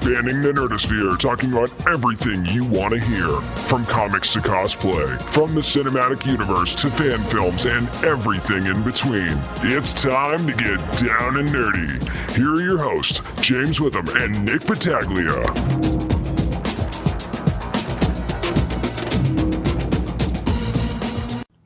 spanning the nerdosphere, talking about everything you want to hear. From comics to cosplay, from the cinematic universe to fan films and everything in between. It's time to get down and nerdy. Here are your hosts, James Witham and Nick Battaglia.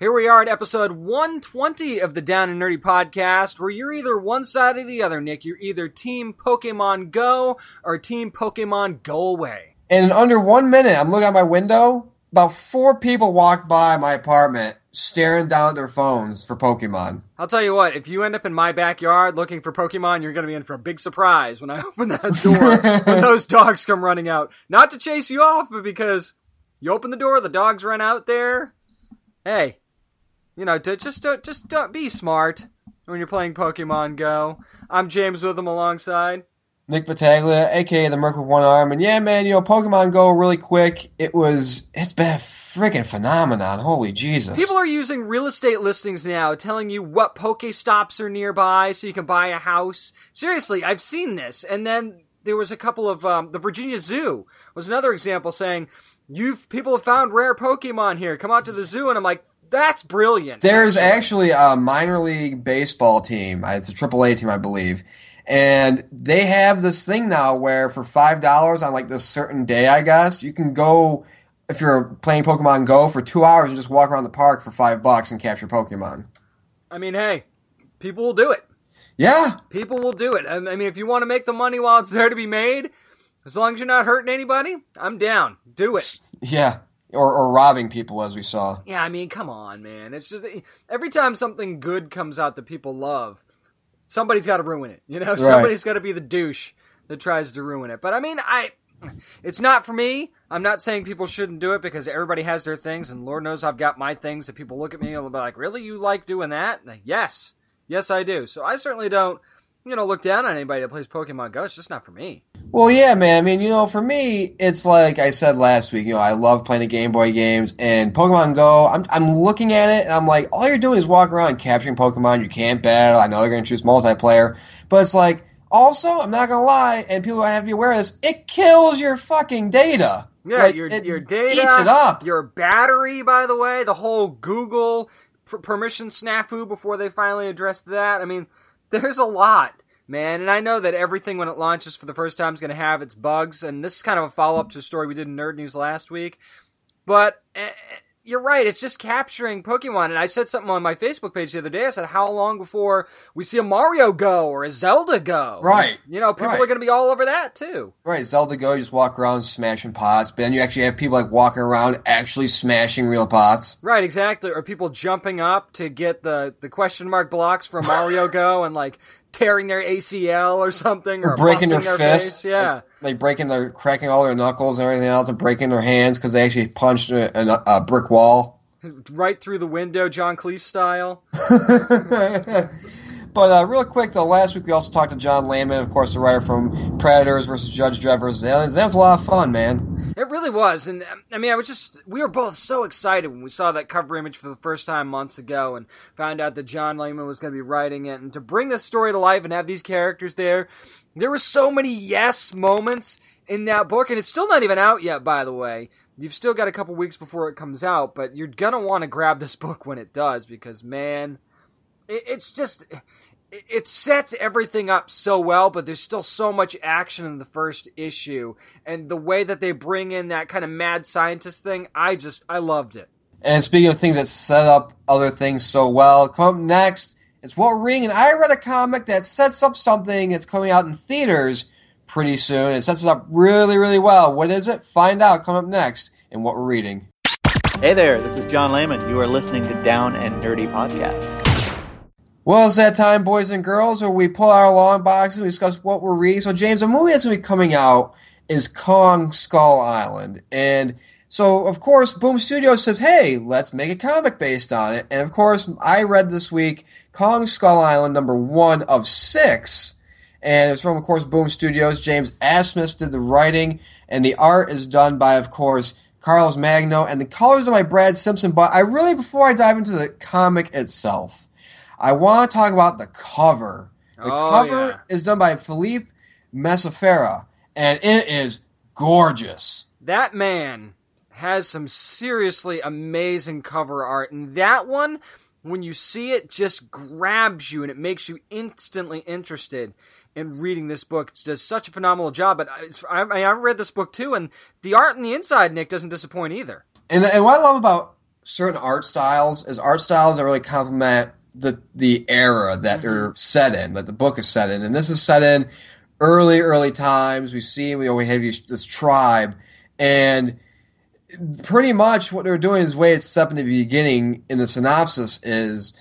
Here we are at episode 120 of the Down and Nerdy podcast, where you're either one side or the other, Nick. You're either Team Pokemon Go or Team Pokemon Go Away. And in under one minute, I'm looking out my window. About four people walked by my apartment staring down at their phones for Pokemon. I'll tell you what, if you end up in my backyard looking for Pokemon, you're going to be in for a big surprise when I open that door when those dogs come running out. Not to chase you off, but because you open the door, the dogs run out there. Hey, you know, just don't, just don't be smart when you're playing Pokemon Go. I'm James Witham alongside Nick Battaglia, aka the Merc with one arm, and yeah, man, you know, Pokemon Go really quick. It was, it's been a freaking phenomenon. Holy Jesus! People are using real estate listings now, telling you what Pokestops are nearby, so you can buy a house. Seriously, I've seen this, and then there was a couple of um, the Virginia Zoo was another example saying. You've people have found rare Pokemon here. Come out to the zoo, and I'm like, that's brilliant. There's actually a minor league baseball team. Uh, it's a triple A team, I believe. And they have this thing now where for five dollars on like this certain day, I guess, you can go if you're playing Pokemon Go for two hours and just walk around the park for five bucks and capture Pokemon. I mean, hey, people will do it. Yeah. People will do it. I mean, if you want to make the money while it's there to be made, as long as you're not hurting anybody, I'm down. Do it. Yeah or, or robbing people as we saw. Yeah, I mean, come on, man. It's just every time something good comes out that people love, somebody's got to ruin it. You know, right. somebody's got to be the douche that tries to ruin it. But I mean, I it's not for me. I'm not saying people shouldn't do it because everybody has their things, and Lord knows I've got my things that people look at me and will be like, "Really, you like doing that?" Like, yes, yes, I do. So I certainly don't you know, look down on anybody that plays Pokemon Go. It's just not for me. Well, yeah, man. I mean, you know, for me, it's like I said last week. You know, I love playing the Game Boy games and Pokemon Go. I'm I'm looking at it and I'm like, all you're doing is walk around capturing Pokemon. You can't battle. I know they're going to choose multiplayer, but it's like also, I'm not gonna lie, and people have to be aware of this. It kills your fucking data. Yeah, like, your your data eats it up. Your battery, by the way, the whole Google permission snafu before they finally addressed that. I mean there's a lot, man. And I know that everything when it launches for the first time is going to have its bugs. And this is kind of a follow up to a story we did in Nerd News last week. But uh, you're right. It's just capturing Pokemon. And I said something on my Facebook page the other day. I said, how long before we see a Mario Go or a Zelda Go? Right. You know, people right. are going to be all over that too. Right. Zelda Go, you just walk around smashing pots. But then you actually have people like walking around actually smashing real pots. Right. Exactly. Or people jumping up to get the, the question mark blocks from Mario Go and like tearing their ACL or something, or, or breaking their, their fists. Face. Yeah, like, like, breaking their, cracking all their knuckles and everything else, and breaking their hands because they actually punched a, a, a, brick wall right through the window, John Cleese style. but uh, real quick, though, last week we also talked to John Layman, of course, the writer from Predators versus Judge Dredd versus Aliens. That was a lot of fun, man. It really was, and I mean, I was just we were both so excited when we saw that cover image for the first time months ago, and found out that John Layman was going to be writing it, and to bring this story to life and have these characters there, there were so many yes moments in that book, and it's still not even out yet, by the way. You've still got a couple weeks before it comes out, but you're gonna want to grab this book when it does because man, it's just it sets everything up so well, but there's still so much action in the first issue, and the way that they bring in that kind of mad scientist thing, I just I loved it. And speaking of things that set up other things so well, come up next. It's what reading, and I read a comic that sets up something that's coming out in theaters pretty soon. It sets it up really, really well. What is it? Find out. Come up next in what we're reading. Hey there, this is John Layman. You are listening to Down and Nerdy Podcast. Well, it's that time, boys and girls, where we pull out our long boxes and we discuss what we're reading. So, James, a movie that's going to be coming out is Kong Skull Island. And so, of course, Boom Studios says, hey, let's make a comic based on it. And, of course, I read this week Kong Skull Island number one of six. And it's from, of course, Boom Studios. James Asmus did the writing, and the art is done by, of course, Carlos Magno, and the colors are by Brad Simpson. But I really, before I dive into the comic itself, I want to talk about the cover. The oh, cover yeah. is done by Felipe Massafera, and it is gorgeous. That man has some seriously amazing cover art, and that one, when you see it, just grabs you and it makes you instantly interested in reading this book. It does such a phenomenal job. But I, I, I read this book too, and the art on the inside, Nick, doesn't disappoint either. And, and what I love about certain art styles is art styles that really complement the the era that mm-hmm. they're set in, that the book is set in, and this is set in early, early times. We see we always have this tribe, and pretty much what they're doing is the way it's set up in the beginning in the synopsis is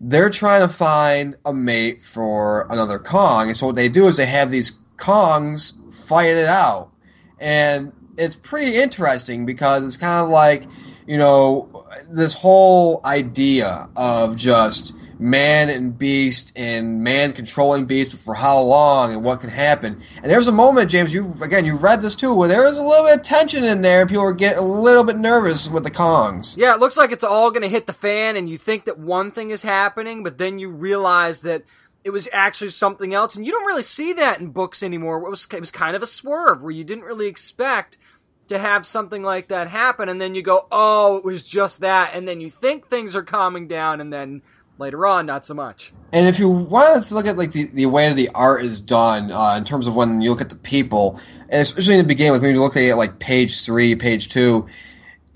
they're trying to find a mate for another Kong, and so what they do is they have these Kongs fight it out, and it's pretty interesting because it's kind of like you know this whole idea of just man and beast and man controlling beast, but for how long and what can happen. And there's a moment, James, you again you read this too, where there was a little bit of tension in there, and people were getting a little bit nervous with the Kongs. Yeah, it looks like it's all going to hit the fan, and you think that one thing is happening, but then you realize that it was actually something else, and you don't really see that in books anymore. It was it was kind of a swerve where you didn't really expect to have something like that happen, and then you go, oh, it was just that, and then you think things are calming down, and then Later on, not so much. And if you want to look at like the, the way the art is done uh, in terms of when you look at the people, and especially in the beginning, like when you look at like page three, page two,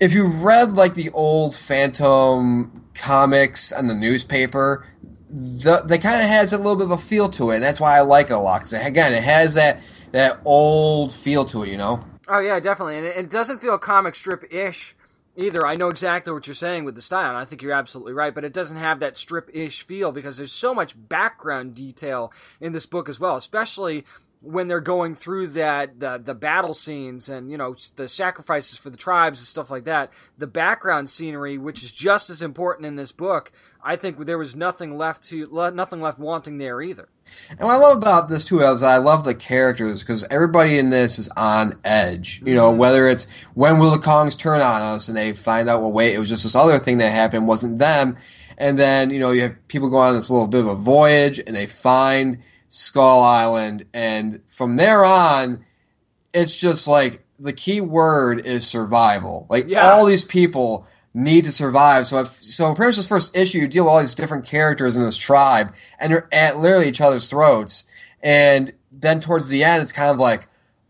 if you read like the old Phantom comics and the newspaper, the, they kind of has a little bit of a feel to it, and that's why I like it a lot. Because again, it has that that old feel to it, you know. Oh yeah, definitely, and it, it doesn't feel comic strip ish either. I know exactly what you're saying with the style, and I think you're absolutely right, but it doesn't have that strip ish feel because there's so much background detail in this book as well, especially when they're going through that the the battle scenes and you know the sacrifices for the tribes and stuff like that the background scenery which is just as important in this book i think there was nothing left to nothing left wanting there either and what i love about this too is i love the characters because everybody in this is on edge you know mm-hmm. whether it's when will the kongs turn on us and they find out well wait it was just this other thing that happened wasn't them and then you know you have people go on this little bit of a voyage and they find Skull Island, and from there on, it's just like the key word is survival. Like yeah. all these people need to survive. So if so, pretty much this first issue, you deal with all these different characters in this tribe, and they're at literally each other's throats. And then towards the end, it's kind of like,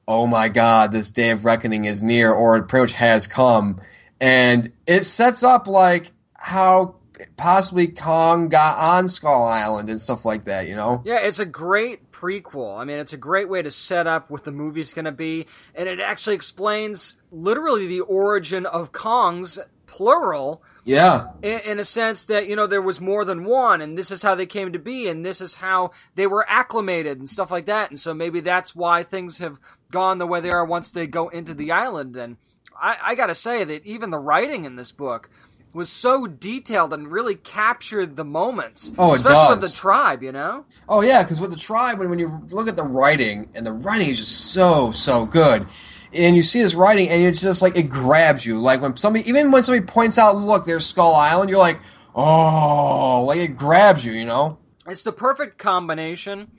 oh my god, this day of reckoning is near, or it pretty much has come. And it sets up like how possibly Kong got on Skull Island and stuff like that, you know? Yeah, it's a great prequel. I mean, it's a great way to set up what the movie's going to be, and it actually explains literally the origin of Kongs, plural. Yeah. In, in, a sense that, you know, there was more than one, and this is how they came to be, and this is how they were acclimated and stuff like that. And so maybe that's why things have gone the way they are once they go into the island. And I, I gotta say that even the writing in this book was so detailed and really captured the moments. Oh, it especially does. with the tribe, you know. Oh yeah, because with the tribe, when when you look at the writing, and the writing is just so so good, and you see this writing, and it's just like it grabs you. Like when somebody, even when somebody points out, "Look, there's Skull Island," you're like, "Oh!" Like it grabs you, you know. It's the perfect combination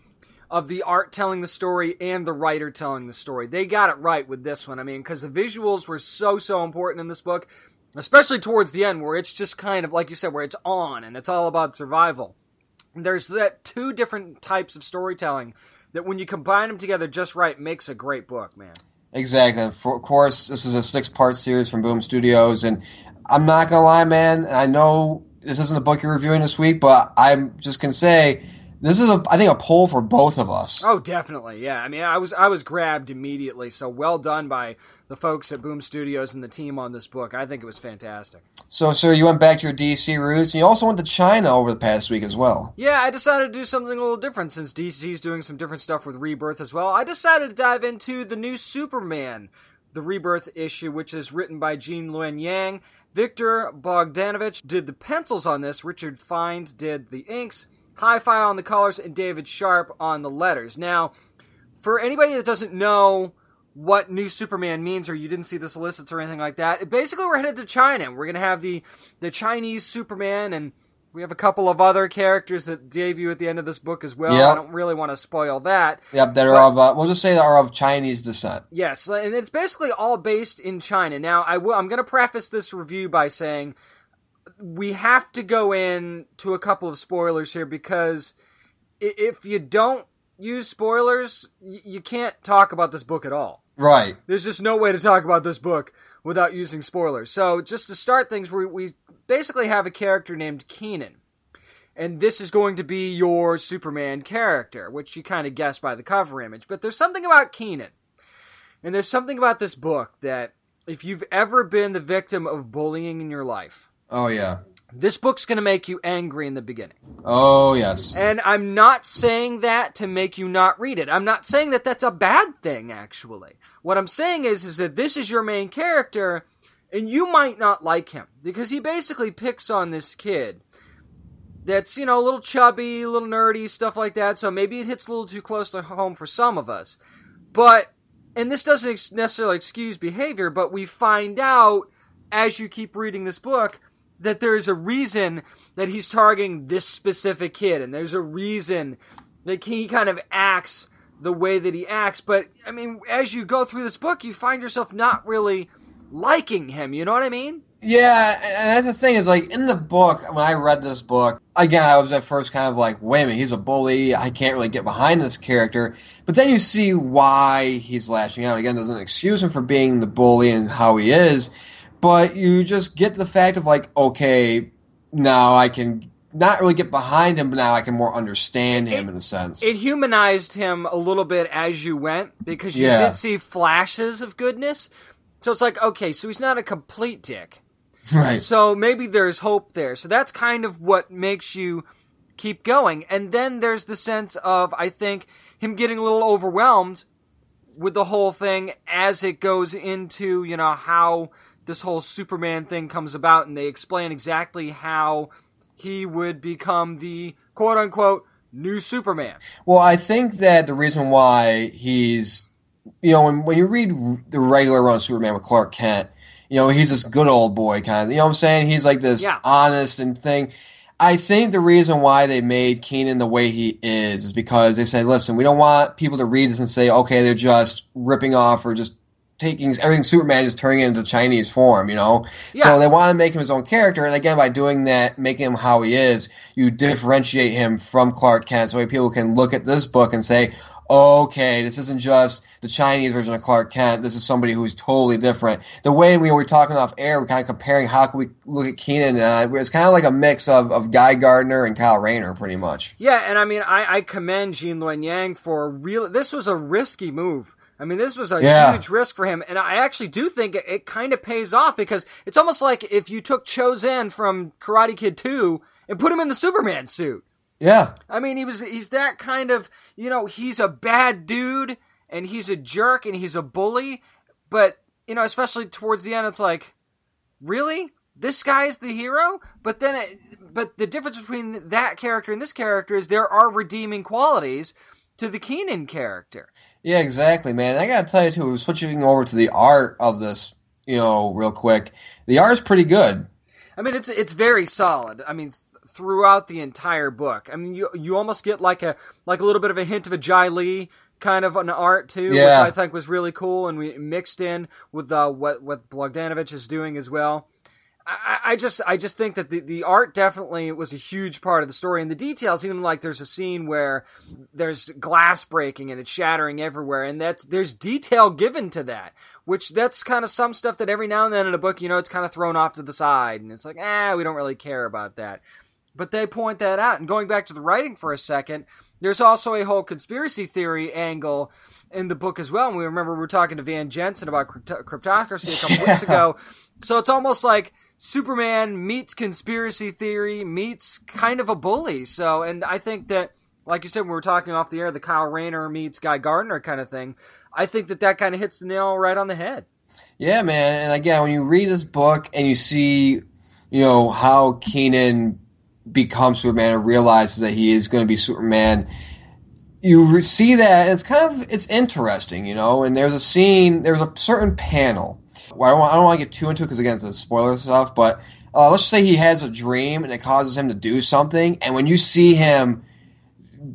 of the art telling the story and the writer telling the story. They got it right with this one. I mean, because the visuals were so, so important in this book especially towards the end where it's just kind of like you said where it's on and it's all about survival. There's that two different types of storytelling that when you combine them together just right makes a great book man. Exactly. For, of course this is a six part series from boom studios and i'm not gonna lie man i know this isn't a book you're reviewing this week but i'm just gonna say this is a, I think, a pull for both of us. Oh, definitely, yeah. I mean, I was I was grabbed immediately. So well done by the folks at Boom Studios and the team on this book. I think it was fantastic. So, sir, you went back to your DC roots, and you also went to China over the past week as well. Yeah, I decided to do something a little different since DC's doing some different stuff with Rebirth as well. I decided to dive into the new Superman, the Rebirth issue, which is written by Gene Luen Yang. Victor Bogdanovich did the pencils on this. Richard Friend did the inks. Hi-Fi on the colors, and David Sharpe on the letters. Now, for anybody that doesn't know what New Superman means, or you didn't see the solicits or anything like that, basically we're headed to China. We're gonna have the the Chinese Superman, and We have a couple of other characters that debut at the end of this book as well. Yep. I don't really want to spoil that. Yep, that are of uh, we'll just say that are of Chinese descent. Yes, and it's basically all based in China. Now, I will. I'm going to preface this review by saying we have to go in to a couple of spoilers here because if you don't use spoilers, you can't talk about this book at all. Right. There's just no way to talk about this book without using spoilers. So, just to start things, we, we basically have a character named Kenan. And this is going to be your Superman character, which you kind of guess by the cover image. But there's something about Kenan. And there's something about this book that if you've ever been the victim of bullying in your life, Oh yeah. this book's going to make you angry in the beginning. Oh yes. And I'm not saying that to make you not read it. I'm not saying that that's a bad thing, actually. What I'm saying is, is that this is your main character, and you might not like him because he basically picks on this kid that's you know a little chubby, a little nerdy, stuff like that. So maybe it hits a little too close to home for some of us. But and this doesn't ex- necessarily excuse behavior, but we find out as you keep reading this book that there's a reason that he's targeting this specific kid, and there's a reason that he kind of acts the way that he acts. But I mean, as you go through this book, you find yourself not really liking him. You know what I mean? Yeah, and that's the thing is like in the book when I read this book again, I was at first kind of like, wait a minute, he's a bully. I can't really get behind this character. But then you see why he's lashing out. Again, doesn't excuse him for being the bully and how he is, but you just get the fact of like, okay, now I can not really get behind him, but now I can more understand him in a sense. It humanized him a little bit as you went because you Yeah. did see flashes of goodness. So it's like, okay, so he's not a complete dick. right. So maybe there's hope there. So that's kind of what makes you keep going. And then there's the sense of, I think, him getting a little overwhelmed with the whole thing as it goes into, you know, how this whole Superman thing comes about and they explain exactly how he would become the quote unquote new Superman. Well, I think that the reason why he's, you know, when, when you read the regular run of Superman with Clark Kent, you know, he's this good old boy kind of, you know what I'm saying? He's like this Yeah. honest and thing. I think the reason why they made Kenan the way he is is because they said, listen, we don't want people to read this and say, okay, they're just ripping off or just taking everything Superman is turning it into Chinese form, you know? Yeah. So they want to make him his own character, and again, by doing that, making him how he is, you differentiate him from Clark Kent, so people can look at this book and say, okay, this isn't just the Chinese version of Clark Kent. This is somebody who's totally different. The way we were talking off air, we're kind of comparing how can we look at Kenan. Uh, it's kind of like a mix of, of Guy Gardner and Kyle Rayner, pretty much. Yeah, and I mean, I, I commend Gene Luen Yang for real. This was a risky move. I mean, this was a Yeah. huge risk for him, and I actually do think it, it kind of pays off because it's almost like if you took Chozen from Karate Kid 2 and put him in the Superman suit. Yeah. I mean, he was he's that kind of you know he's a bad dude and he's a jerk and he's a bully, but you know especially towards the end it's like, really this guy's the hero. But then, it, but the difference between that character and this character is there are redeeming qualities to the Kenan character. Yeah, exactly, man. And I gotta tell you too, switching over to the art of this, you know, real quick, the art is pretty good. I mean, it's it's very solid. I mean, th- throughout the entire book. I mean, you you almost get like a like a little bit of a hint of a Jae Lee kind of an art too, Yeah. which I think was really cool, and we mixed in with uh, what what Bogdanovich is doing as well. I, I just I just think that the, the art definitely was a huge part of the story, and the details. Even like there's a scene where there's glass breaking and it's shattering everywhere, and that's there's detail given to that. Which that's kind of some stuff that every now and then in a book, you know, it's kind of thrown off to the side, and it's like, ah, we don't really care about that. But they point that out. And going back to the writing for a second, there's also a whole conspiracy theory angle in the book as well. And we remember we were talking to Van Jensen about crypto- cryptocracy a couple weeks ago. So it's almost like Superman meets conspiracy theory meets kind of a bully. So, and I think that, like you said, when we were talking off the air, the Kyle Rayner meets Guy Gardner kind of thing. I think that that kind of hits the nail right on the head. Yeah, man. And again, when you read this book and you see, you know, how Kenan becomes Superman and realizes that he is going to be Superman, you see that and it's kind of it's interesting, you know. And there's a scene, there's a certain panel. Where I don't, don't want to get too into it because again, it's a spoiler stuff. But uh, let's say he has a dream and it causes him to do something, and when you see him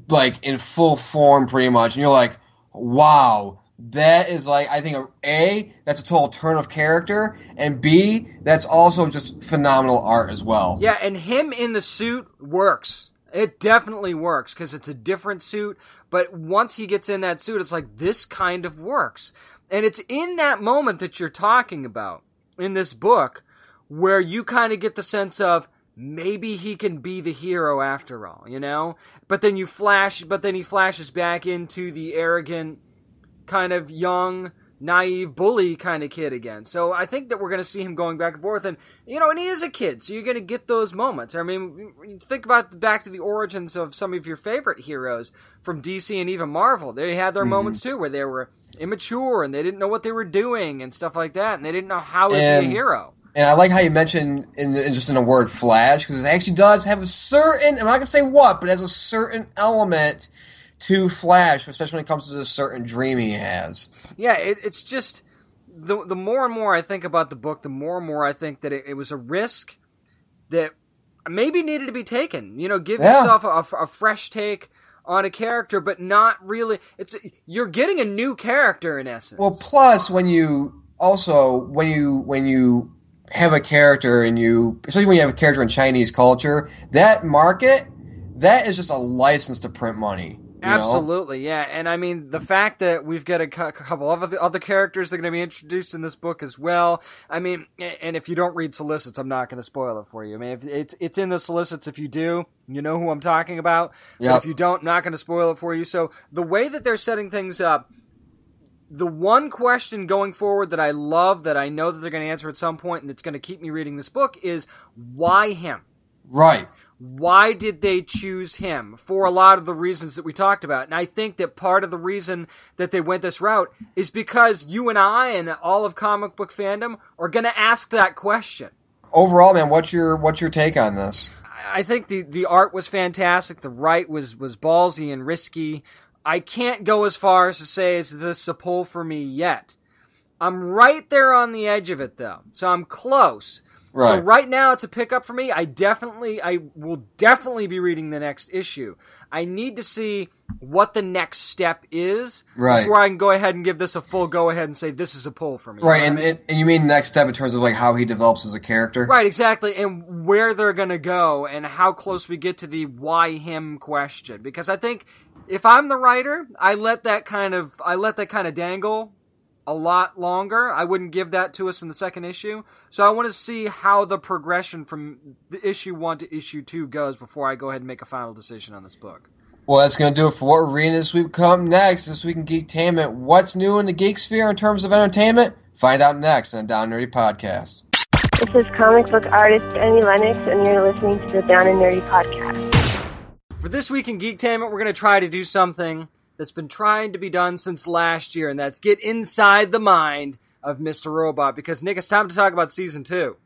like in full form, pretty much, and you're like, wow. That is like I think a that's a total turn of character, and b that's also just phenomenal art as well. Yeah, and him in the suit works. It definitely works because it's a different suit. But once he gets in that suit, it's like this kind of works. And it's in that moment that you're talking about in this book where you kind of get the sense of maybe he can be the hero after all, you know? But then you flash, but then he flashes back into the arrogant, kind of young, naive bully kind of kid again. So I think that we're going to see him going back and forth, and you know, and he is a kid, so you're going to get those moments. I mean, think about back to the origins of some of your favorite heroes from DC and even Marvel. They had their mm-hmm. moments too, where they were immature and they didn't know what they were doing and stuff like that, and they didn't know how to and, be a hero. And I like how you mentioned in, in just in a word "flash" because it actually does have a certain. I'm not to say what, but it has a certain element to Flash, especially when it comes to the certain dream he has. Yeah, it, it's just the the more and more I think about the book, the more and more I think that it, it was a risk that maybe needed to be taken. You know, give yeah. yourself a, a, fresh take on a character, but not really. It's you're getting a new character in essence. Well, plus when you also when you when you have a character and you especially when you have a character in Chinese culture, that market that is just a license to print money. Absolutely, know? yeah. And I mean, the fact that we've got a, cu- couple of other, other characters that are going to be introduced in this book as well. I mean, and if you don't read solicits, I'm not going to spoil it for you. I mean, if it's it's in the solicits. If you do, you know who I'm talking about. Yeah. If you don't, not going to spoil it for you. So the way that they're setting things up. The one question going forward that I love, that I know that they're going to answer at some point, and that's going to keep me reading this book, is why him? Right why did they choose him? For a lot of the reasons that we talked about. And i think that part of the reason that they went this route is because you and i and all of comic book fandom are going to ask that question. Overall man what's your what's your take on this? I think the the art was fantastic. The write was was ballsy and risky. I can't go as far as to say is this a pull for me yet? I'm right there on the edge of it though. So i'm close Right. So right now it's a pickup for me. I definitely I will definitely be reading the next issue. I need to see what the next step is right. before I can go ahead and give this a full go ahead and say this is a pull for me. Right, and, and, and you mean next step in terms of like how he develops as a character? Right, exactly, and where they're gonna go and how close we get to the why him question. Because I think if I'm the writer, I let that kind of I let that kind of dangle a lot longer. I wouldn't give that to us in the second issue. So I want to see how the progression from the issue one to issue two goes before I go ahead and make a final decision on this book. Well, that's going to do it for what we're reading this week. Come next, this week in Geektainment. What's new in the geek sphere in terms of entertainment? Find out next on the Down Nerdy Podcast. This is comic book artist Annie Lennox, and you're listening to the Down and Nerdy Podcast. For this week in Geektainment, we're going to try to do something that's been trying to be done since last year, and that's get inside the mind of Mr. Robot. Because Nick, it's time to talk about season two.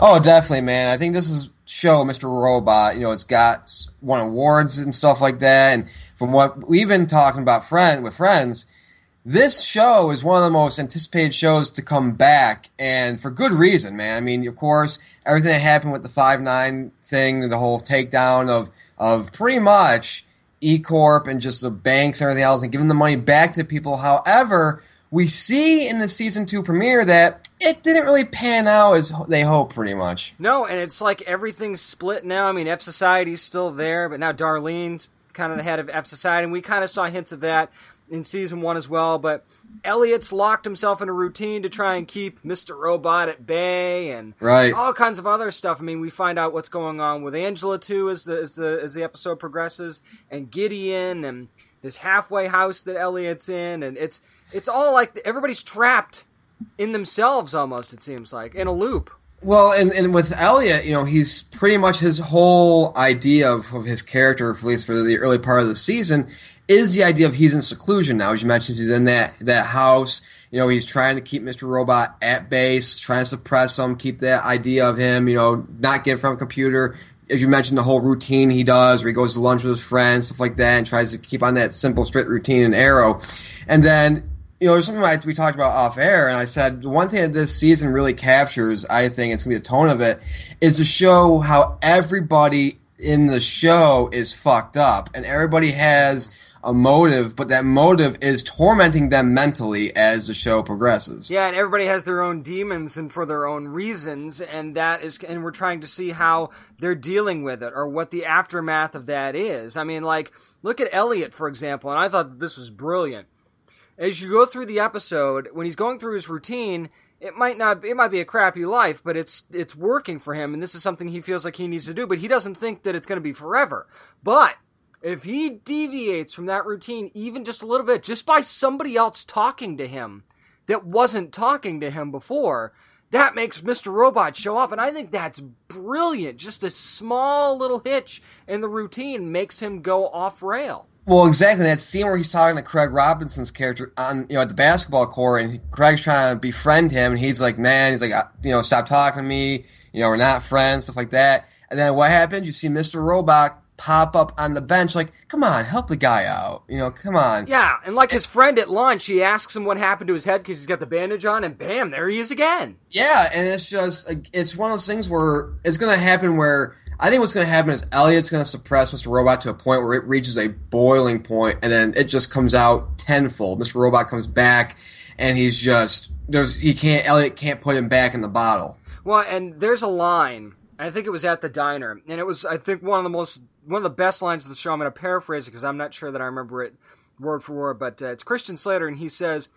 Oh, definitely, man. I think this is show Mr. Robot. You know, it's got won awards and stuff like that. And from what we've been talking about, friend with friends, this show is one of the most anticipated shows to come back, and for good reason, man. I mean, of course, everything that happened with the five nine thing, the whole takedown of of pretty much E Corp and just the banks and everything else and giving the money back to people. However, we see in the season two premiere that it didn't really pan out as they hoped, pretty much. No, and it's like everything's split now. I mean, F Society's still there, but now Darlene's kind of the head of F Society, and we kind of saw hints of that in season one as well. But Elliot's locked himself in a routine to try and keep Mr. Robot at bay and right. all kinds of other stuff. I mean, we find out what's going on with Angela too as the as the as the episode progresses, and Gideon and this halfway house that Elliot's in, and it's it's all like everybody's trapped in themselves almost. It seems like in a loop. Well, and, and with Elliot, you know, he's pretty much his whole idea of, of his character, at least for the early part of the season, is the idea of he's in seclusion now. As you mentioned, he's in that that house. You know, he's trying to keep Mr. Robot at base, trying to suppress him, keep that idea of him, you know, not get from computer. As you mentioned, the whole routine he does, where he goes to lunch with his friends, stuff like that, and tries to keep on that simple, straight routine and Arrow. And then you know, there's something I, we talked about off air, and I said the one thing that this season really captures, I think it's gonna be the tone of it, is to show how everybody in the show is fucked up, and everybody has a motive, but that motive is tormenting them mentally as the show progresses. Yeah, and everybody has their own demons and for their own reasons, and that is, and we're trying to see how they're dealing with it or what the aftermath of that is. I mean, like, look at Elliot, for example, and I thought this was brilliant. As you go through the episode, when he's going through his routine, it might not it might be a crappy life but it's it's working for him and this is something he feels like he needs to do but he doesn't think that it's going to be forever but if he deviates from that routine even just a little bit just by somebody else talking to him that wasn't talking to him before that makes Mr. Robot show up and I think that's brilliant just a small little hitch in the routine makes him go off rail Well, exactly. That scene where he's talking to Craig Robinson's character on, you know, at the basketball court, and Craig's trying to befriend him, and he's like, "Man, he's like, you know, stop talking to me. You know, we're not friends, stuff like that." And then what happens? You see Mr. Robot pop up on the bench, like, "Come on, help the guy out. You know, come on." Yeah, and like his friend at lunch, he asks him what happened to his head because he's got the bandage on, and bam, there he is again. Yeah, and it's just it's one of those things where it's going to happen where I think what's going to happen is Elliot's going to suppress Mr. Robot to a point where it reaches a boiling point, and then it just comes out tenfold. Mr. Robot comes back, and he's just there's he can't Elliot can't put him back in the bottle. Well, and there's a line. I think it was at the diner, and it was I think one of the most one of the best lines of the show. I'm going to paraphrase it because I'm not sure that I remember it word for word, but uh, it's Christian Slater, and he says.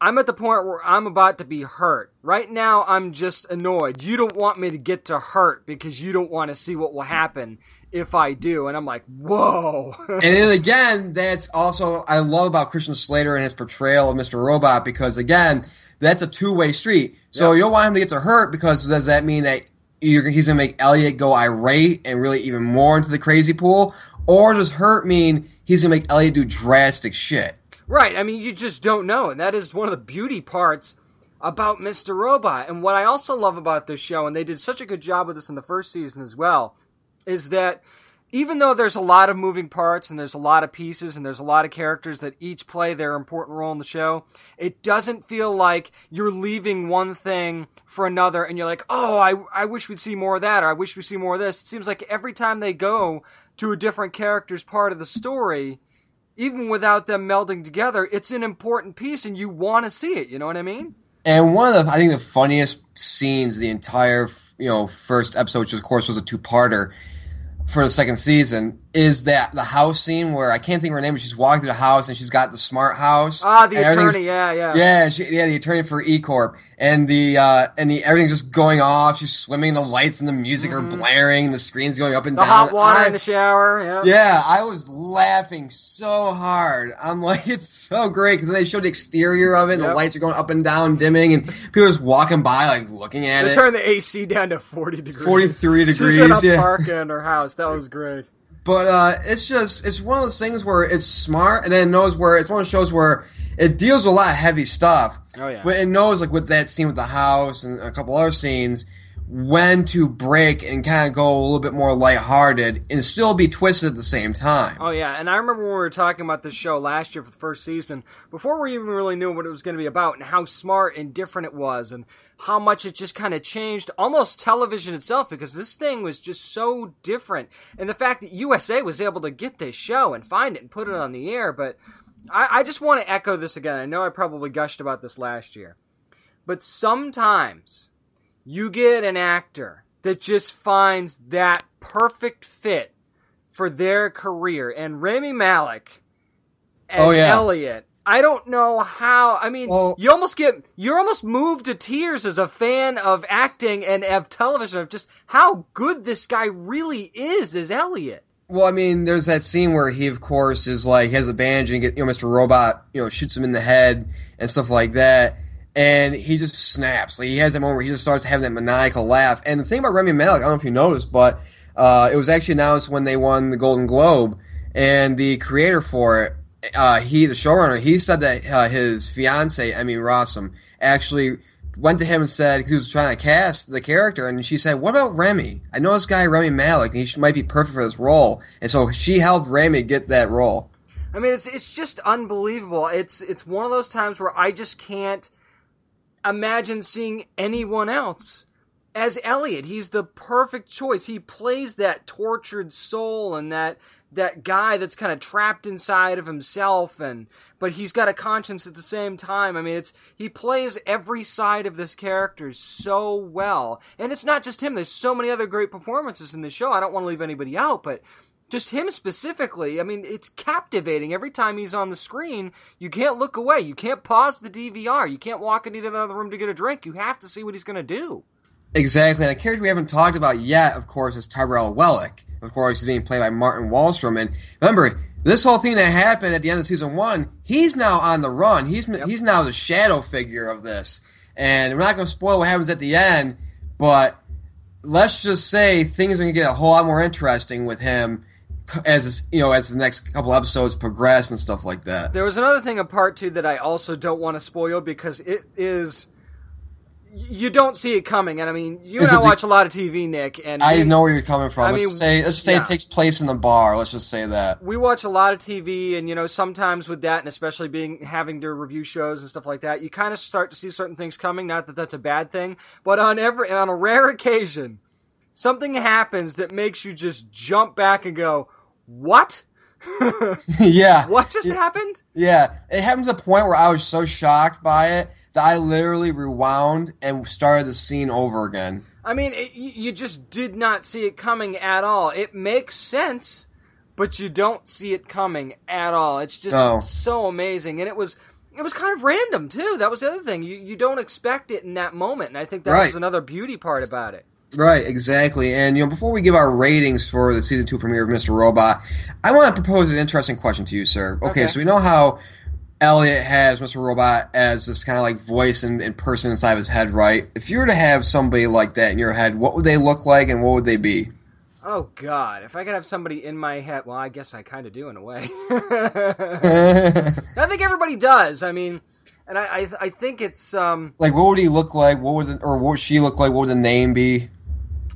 I'm at the point where I'm about to be hurt. Right now, I'm just annoyed. You don't want me to get to hurt because you don't want to see what will happen if I do. And I'm like, whoa. and then again, that's also I love about Christian Slater and his portrayal of Mr. Robot because again, that's a two way street. So Yeah. you don't want him to get to hurt because does that mean that he's going to make Elliot go irate and really even more into the crazy pool, or does hurt mean he's going to make Elliot do drastic shit? Right. I mean, you just don't know. And that is one of the beauty parts about Mr. Robot. And what I also love about this show, and they did such a good job with this in the first season as well, is that even though there's a lot of moving parts and there's a lot of pieces and there's a lot of characters that each play their important role in the show, it doesn't feel like you're leaving one thing for another and you're like, oh, I, I wish we'd see more of that or I wish we'd see more of this. It seems like every time they go to a different character's part of the story, even without them melding together, it's an important piece and you want to see it. You know what I mean? And one of the I think the funniest scenes the entire you know first episode, which of course was a two parter for the second season, is that the house scene where I can't think of her name, but she's walking through the house and she's got the smart house. Ah, the attorney. Yeah, yeah. Yeah, she, yeah, the attorney for E Corp, and the uh, and the everything's just going off. She's swimming, the lights and the music are blaring, and the screen's going up and Mm-hmm. The down. hot water I- in the shower. Yeah. yeah, I was laughing so hard. I'm like, it's so great because they showed the exterior of it, and Yep. the lights are going up and down, dimming, and people are just walking by, like looking at They it. turned the AC down to 40 degrees. 43 She's in degrees, a yeah. park in her house. That was great. But uh, it's just it's one of those things where it's smart, and then it knows where it's one of those shows where it deals with a lot of heavy stuff. Oh, yeah. But it knows like with that scene with the house and a couple other scenes when to break and kind of go a little bit more lighthearted and still be twisted at the same time. Oh yeah, and I remember when we were talking about this show last year for the first season, before we even really knew what it was going to be about and how smart and different it was and how much it just kind of changed almost television itself because this thing was just so different. And the fact that USA was able to get this show and find it and put it on the air, but I, I just want to echo this again. I know I probably gushed about this last year. But sometimes you get an actor that just finds that perfect fit for their career. And Rami Malek as Oh, yeah. Elliot. I don't know how. I mean, Well- you almost get you're almost moved to tears as a fan of acting and of television of just how good this guy really is as Elliot. Well, I mean, there's that scene where he, of course, is like he has a bandage and get, you know, Mr. Robot, you know, shoots him in the head and stuff like that, and he just snaps. Like he has that moment where he just starts having that maniacal laugh. And the thing about Rami Malek, I don't know if you noticed, but uh, it was actually announced when they won the Golden Globe, and the creator for it, uh, he, the showrunner, he said that uh, his fiance, Emmy Rossum, actually went to him and said because he was trying to cast the character, and she said, "What about Rami? I know this guy Rami Malek, and he might be perfect for this role." And so she helped Rami get that role. I mean, it's it's just unbelievable. It's it's one of those times where I just can't imagine seeing anyone else as Elliot. He's the perfect choice. He plays that tortured soul and that that guy that's kind of trapped inside of himself and but he's got a conscience at the same time. I mean, it's he plays every side of this character so well. And it's not just him. There's so many other great performances in the show. I don't want to leave anybody out, but just him specifically, I mean, it's captivating every time he's on the screen. You can't look away. You can't pause the DVR. You can't walk into the other room to get a drink. You have to see what he's going to do. Exactly. And a character we haven't talked about yet, of course, is Tyrell Wellick. Of course, he's being played by Martin Wallstrom. And remember, this whole thing that happened at the end of season one, he's now on the run. He's yep. he's now the shadow figure of this. And we're not going to spoil what happens at the end, but let's just say things are going to get a whole lot more interesting with him as you know as the next couple episodes progress and stuff like that. There was another thing in part two that I also don't want to spoil because it is you don't see it coming, and I mean, you is and I watch a lot of TV, Nick, and I know where you're coming from. I let's mean, say let's say yeah. it takes place in the bar. Let's just say that we watch a lot of TV, and you know, sometimes with that, and especially being having to review shows and stuff like that, you kind of start to see certain things coming. Not that that's a bad thing, but on every on a rare occasion, something happens that makes you just jump back and go, "What?" yeah. What just happened? Yeah, it happens to a point where I was so shocked by it that I literally rewound and started the scene over again. I mean, it, you just did not see it coming at all. It makes sense, but you don't see it coming at all. It's just no. so amazing, and it was it was kind of random too. That was the other thing. You you don't expect it in that moment, and I think that right. was another beauty part about it. Right, exactly. And you know, before we give our ratings for the season two premiere of Mr. Robot, I want to propose an interesting question to you, sir. Okay, okay. so we know how Elliot has Mr. Robot as this kind of like voice and, and, person inside of his head, right? If you were to have somebody like that in your head, what would they look like and what would they be? Oh God! If I could have somebody in my head, well, I guess I kind of do in a way. I think everybody does. I mean, and I, I, I think it's um like what would he look like? What would the, or what would she look like? What would the name be?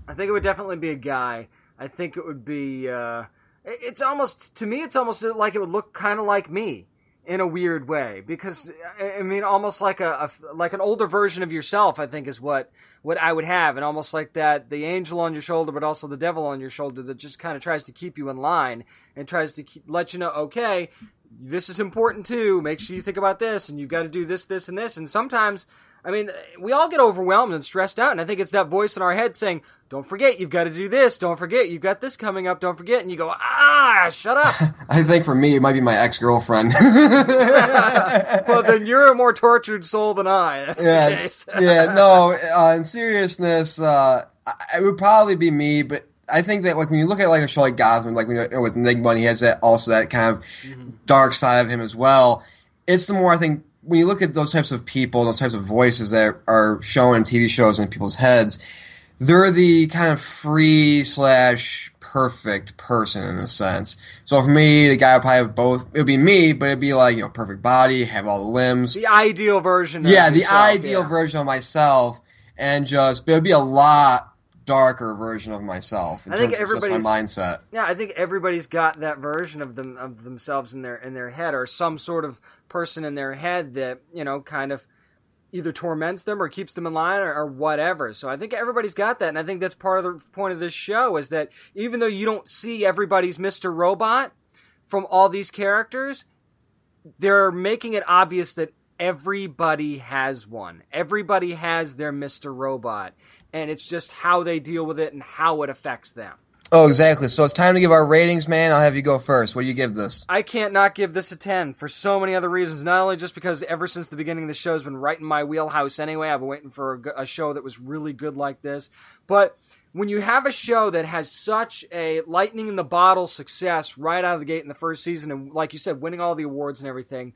I think it would definitely be a guy. I think it would be. Uh, it's almost to me. It's almost like it would look kind of like me in a weird way because I mean, almost like a, a, like an older version of yourself. I think is what what I would have, and almost like that the angel on your shoulder, but also the devil on your shoulder that just kind of tries to keep you in line and tries to keep, let you know, okay, this is important too. Make sure you think about this, and you've got to do this, this, and this. And sometimes I mean, we all get overwhelmed and stressed out, and I think it's that voice in our head saying, "Don't forget, you've got to do this. Don't forget, you've got this coming up. Don't forget." And you go, "Ah, shut up." I think for me, it might be my ex girlfriend. well, then you're a more tortured soul than I. yeah, yeah. No, uh, in seriousness, uh, it would probably be me, but I think that like when you look at like a show like Gotham, like when you know, with Nick he has that also that kind of mm-hmm. dark side of him as well. It's the more I think when you look at those types of people, those types of voices that are shown in TV shows in people's heads, they're the kind of free slash perfect person in a sense. So for me, the guy would probably have both. It would be me, but it'd be like you know, perfect body, have all the limbs, the ideal version. yeah, the yourself, ideal yeah. version of myself, and just it would be a lot darker version of myself in I think terms of just my mindset. Yeah, I think everybody's got that version of them of themselves in their in their head, or some sort of person in their head that you know kind of either torments them or keeps them in line or, or, whatever. So I think everybody's got that, and I think that's part of the point of this show is that even though you don't see everybody's Mister Robot from all these characters, they're making it obvious that everybody has one. Everybody has their Mister Robot, and it's just how they deal with it and how it affects them. Oh, exactly. So it's time to give our ratings, man. I'll have you go first. What do you give this? I can't not give this a 10 for so many other reasons. Not only just because ever since the beginning of the show has been right in my wheelhouse anyway. I've been waiting for a, a show that was really good like this. But when you have a show that has such a lightning in the bottle success right out of the gate in the first season, and like you said, winning all the awards and everything,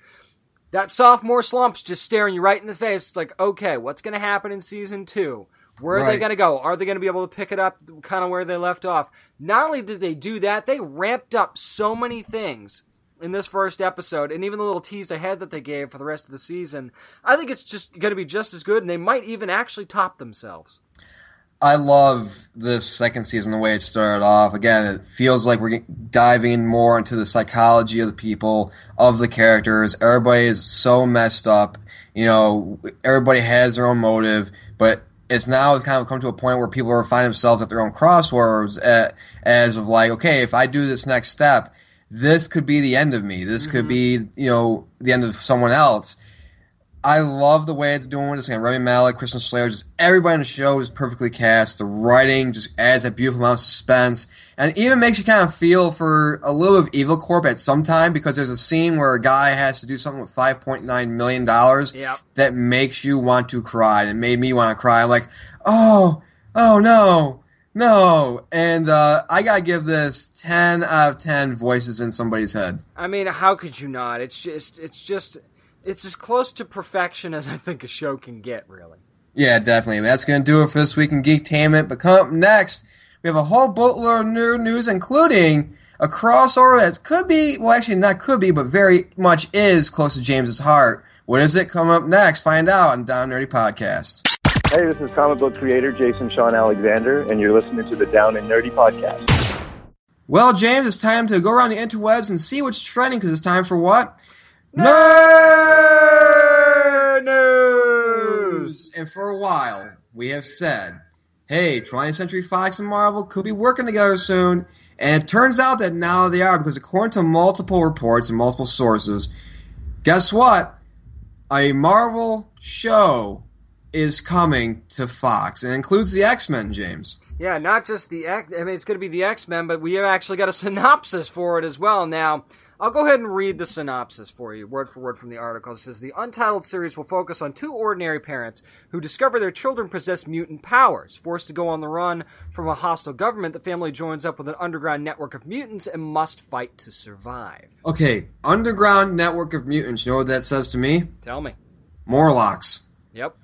that sophomore slump's just staring you right in the face. It's like, okay, what's going to happen in season two? Where are right. they going to go? Are they going to be able to pick it up kind of where they left off? Not only did they do that, they ramped up so many things in this first episode, and even the little tease ahead that they gave for the rest of the season. I think it's just going to be just as good, and they might even actually top themselves. I love this second season the way it started off. Again, it feels like we're diving more into the psychology of the people, of the characters. Everybody is so messed up. You know, everybody has their own motive, but it's now kind of come to a point where people are finding themselves at their own crossroads at, as of like, okay, if I do this next step, this could be the end of me. This mm-hmm. could be, you know, the end of someone else. I love the way it's doing with this. Again, Rami Malek, Christian Slater, just everybody on the show is perfectly cast. The writing just adds that beautiful amount of suspense, and even makes you kind of feel for a little of Evil Corp at some time because there's a scene where a guy has to do something with five point nine million dollars yep. that makes you want to cry. And it made me want to cry. I'm like, oh, oh no, no. And uh, I gotta give this ten out of ten voices in somebody's head. I mean, how could you not? It's just, it's just it's as close to perfection as I think a show can get, really. Yeah, definitely. That's going to do it for this week in Geektainment. But come up next, we have a whole boatload of new news, including a crossover that could be, well, actually, not could be, but very much is close to James's heart. What is it? Come up next. Find out on Down Nerdy Podcast. Hey, this is comic book creator Jason Shawn Alexander, and you're listening to the Down and Nerdy Podcast. Well, James, it's time to go around the interwebs and see what's trending because it's time for what? Nerd News! And for a while, we have said, hey, 20th Century Fox and Marvel could be working together soon. And it turns out that now they are, because according to multiple reports and multiple sources, guess what? A Marvel show is coming to Fox. and includes the X Men, James. Yeah, not just the X. I mean, it's going to be the X Men, but we have actually got a synopsis for it as well. Now, I'll go ahead and read the synopsis for you, word for word from the article. It says the untitled series will focus on two ordinary parents who discover their children possess mutant powers. Forced to go on the run from a hostile government, the family joins up with an underground network of mutants and must fight to survive. Okay, underground network of mutants. You know what that says to me? Tell me. Morlocks. Yep.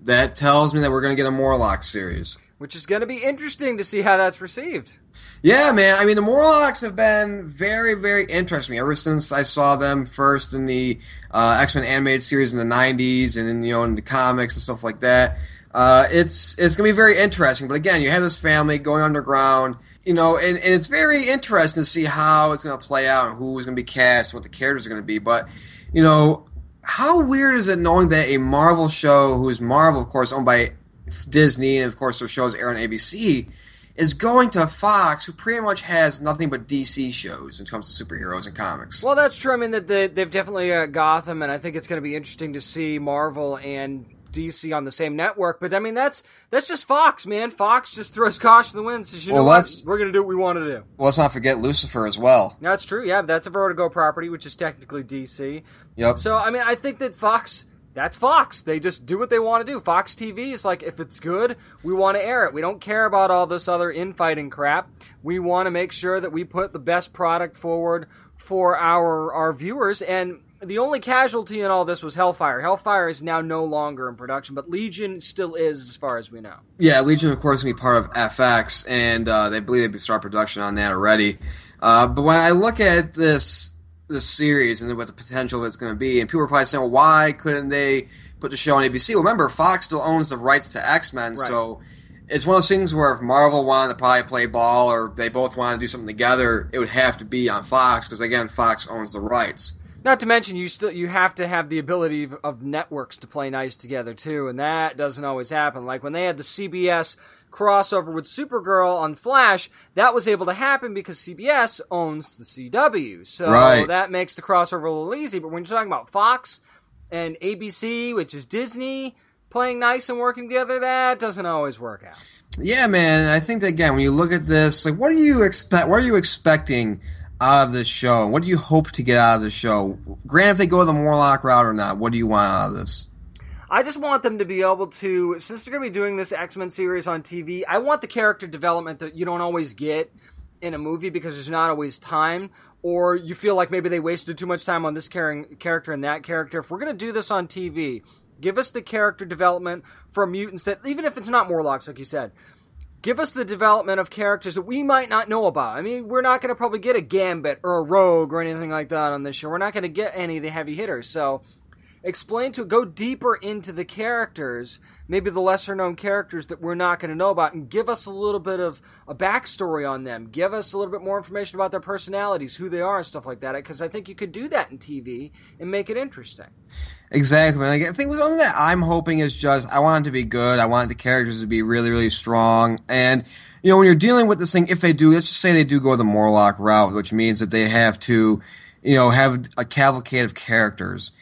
That tells me that we're going to get a Morlock series. Which is going to be interesting to see how that's received. Yeah, man. I mean, the Morlocks have been very, very interesting ever since I saw them first in the uh, X Men animated series in the '90s, and in you know in the comics and stuff like that. Uh, it's it's gonna be very interesting. But again, you have this family going underground, you know, and, and it's very interesting to see how it's gonna play out and who's gonna be cast, what the characters are gonna be. But you know, how weird is it knowing that a Marvel show, who's Marvel, of course, owned by Disney, and of course, their shows air on ABC is going to Fox, who pretty much has nothing but DC shows when it comes to superheroes and comics. Well, that's true. I mean, that they, have definitely got Gotham, and I think it's going to be interesting to see Marvel and DC on the same network. But I mean, that's that's just Fox, man. Fox just throws caution to the wind. Says, you well, know what? We're going to do what we want to do. Well, let's not forget Lucifer as well. That's true. Yeah, that's a Vertigo property, which is technically DC. Yep. So I mean, I think that Fox that's Fox. They just do what they want to do. Fox TV is like, if it's good, we want to air it. We don't care about all this other infighting crap. We want to make sure that we put the best product forward for our our viewers. And the only casualty in all this was Hellfire. Hellfire is now no longer in production, but Legion still is, as far as we know. Yeah, Legion, of course, to be part of FX, and uh, they believe they start production on that already. Uh, but when I look at this the series and what the potential it's going to be. And people are probably saying, well, why couldn't they put the show on ABC? Well, remember, Fox still owns the rights to X Men, right. so it's one of those things where if Marvel wanted to probably play ball or they both want to do something together, it would have to be on Fox because again, Fox owns the rights. Not to mention, you still you have to have the ability of networks to play nice together too, and that doesn't always happen. Like when they had the CBS crossover with Supergirl on Flash, that was able to happen because CBS owns the CW. So right. that makes the crossover a little easy. But when you're talking about Fox and ABC, which is Disney, playing nice and working together, that doesn't always work out. Yeah, man. I think that again, when you look at this, like, what do you expect? What are you expecting out of this show? What do you hope to get out of the show? Granted, if they go the Morlock route or not, what do you want out of this? I just want them to be able to, since they're going to be doing this X Men series on TV, I want the character development that you don't always get in a movie because there's not always time, or you feel like maybe they wasted too much time on this character and that character. If we're going to do this on TV, give us the character development for mutants that, even if it's not Morlocks, like you said, give us the development of characters that we might not know about. I mean, we're not going to probably get a Gambit or a Rogue or anything like that on this show. We're not going to get any of the heavy hitters. So explain to go deeper into the characters, maybe the lesser known characters that we're not going to know about, and give us a little bit of a backstory on them. Give us a little bit more information about their personalities, who they are, and stuff like that. Because I think you could do that in TV and make it interesting. Exactly. Like, I think something that I'm hoping is just I want it to be good. I want the characters to be really, really strong. And you know, when you're dealing with this thing, if they do, let's just say they do go the Morlock route, which means that they have to, you know, have a cavalcade of characters.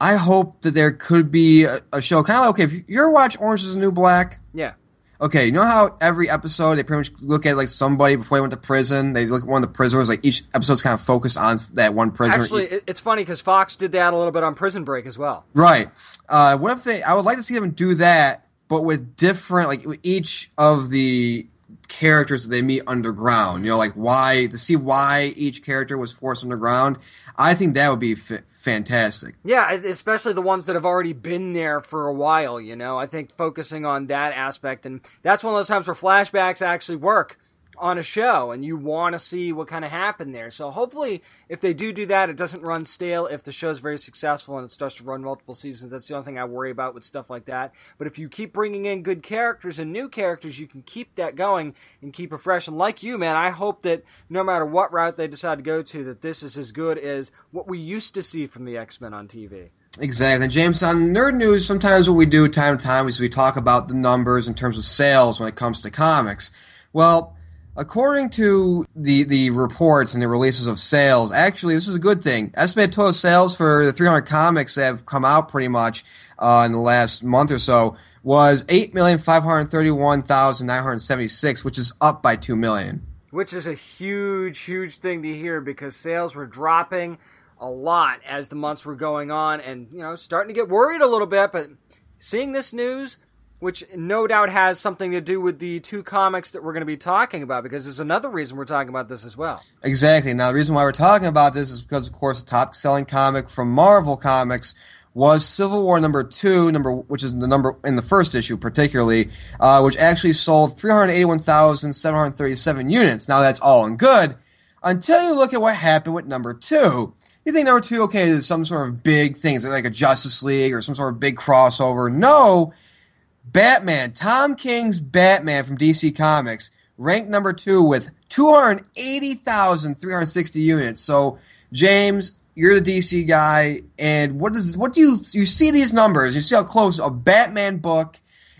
I hope that there could be a, a show kind of like, okay, if you ever watch Orange is the New Black, Yeah. okay, you know how every episode they pretty much look at like somebody before they went to prison. They look at one of the prisoners. Like each episode's kind of focused on that one prisoner. Actually, it's funny because Fox did that a little bit on Prison Break as well. Right. Uh, what if they? I would like to see them do that, but with different, like each of the characters that they meet underground. You know, like why to see why each character was forced underground. I think that would be f- fantastic. Yeah, especially the ones that have already been there for a while, you know. I think focusing on that aspect and that's one of those times where flashbacks actually work on a show and you want to see what kind of happened there. So hopefully if they do do that it doesn't run stale if the show's very successful and it starts to run multiple seasons. That's the only thing I worry about with stuff like that. But if you keep bringing in good characters and new characters, you can keep that going and keep it fresh. And like you, man, I hope that no matter what route they decide to go to that this is as good as what we used to see from the X-Men on TV. Exactly, James. On Nerd News, sometimes what we do time to time is we talk about the numbers in terms of sales when it comes to comics. Well, according to the the reports and the releases of sales, actually, this is a good thing. Estimated total sales for the 300 comics that have come out pretty much uh, in the last month or so was eight million five hundred thirty-one thousand nine hundred seventy-six, which is up by two million. which is a huge, huge thing to hear because sales were dropping a lot as the months were going on, and you know, starting to get worried a little bit. But seeing this news, which no doubt has something to do with the two comics that we're going to be talking about, because there's another reason we're talking about this as well. Exactly. Now, the reason why we're talking about this is because, of course, the top selling comic from Marvel Comics was Civil War number two, number which is the number in the first issue, particularly, uh, which actually sold 381,737 units. Now, that's all and good until you look at what happened with number two. You think number two, okay, is some sort of big thing, is like a Justice League or some sort of big crossover? No. Batman, Tom King's Batman from DC Comics, ranked number two with 280,360 units. So, James, you're the DC guy, and what does what do you you see these numbers? You see how close a Batman book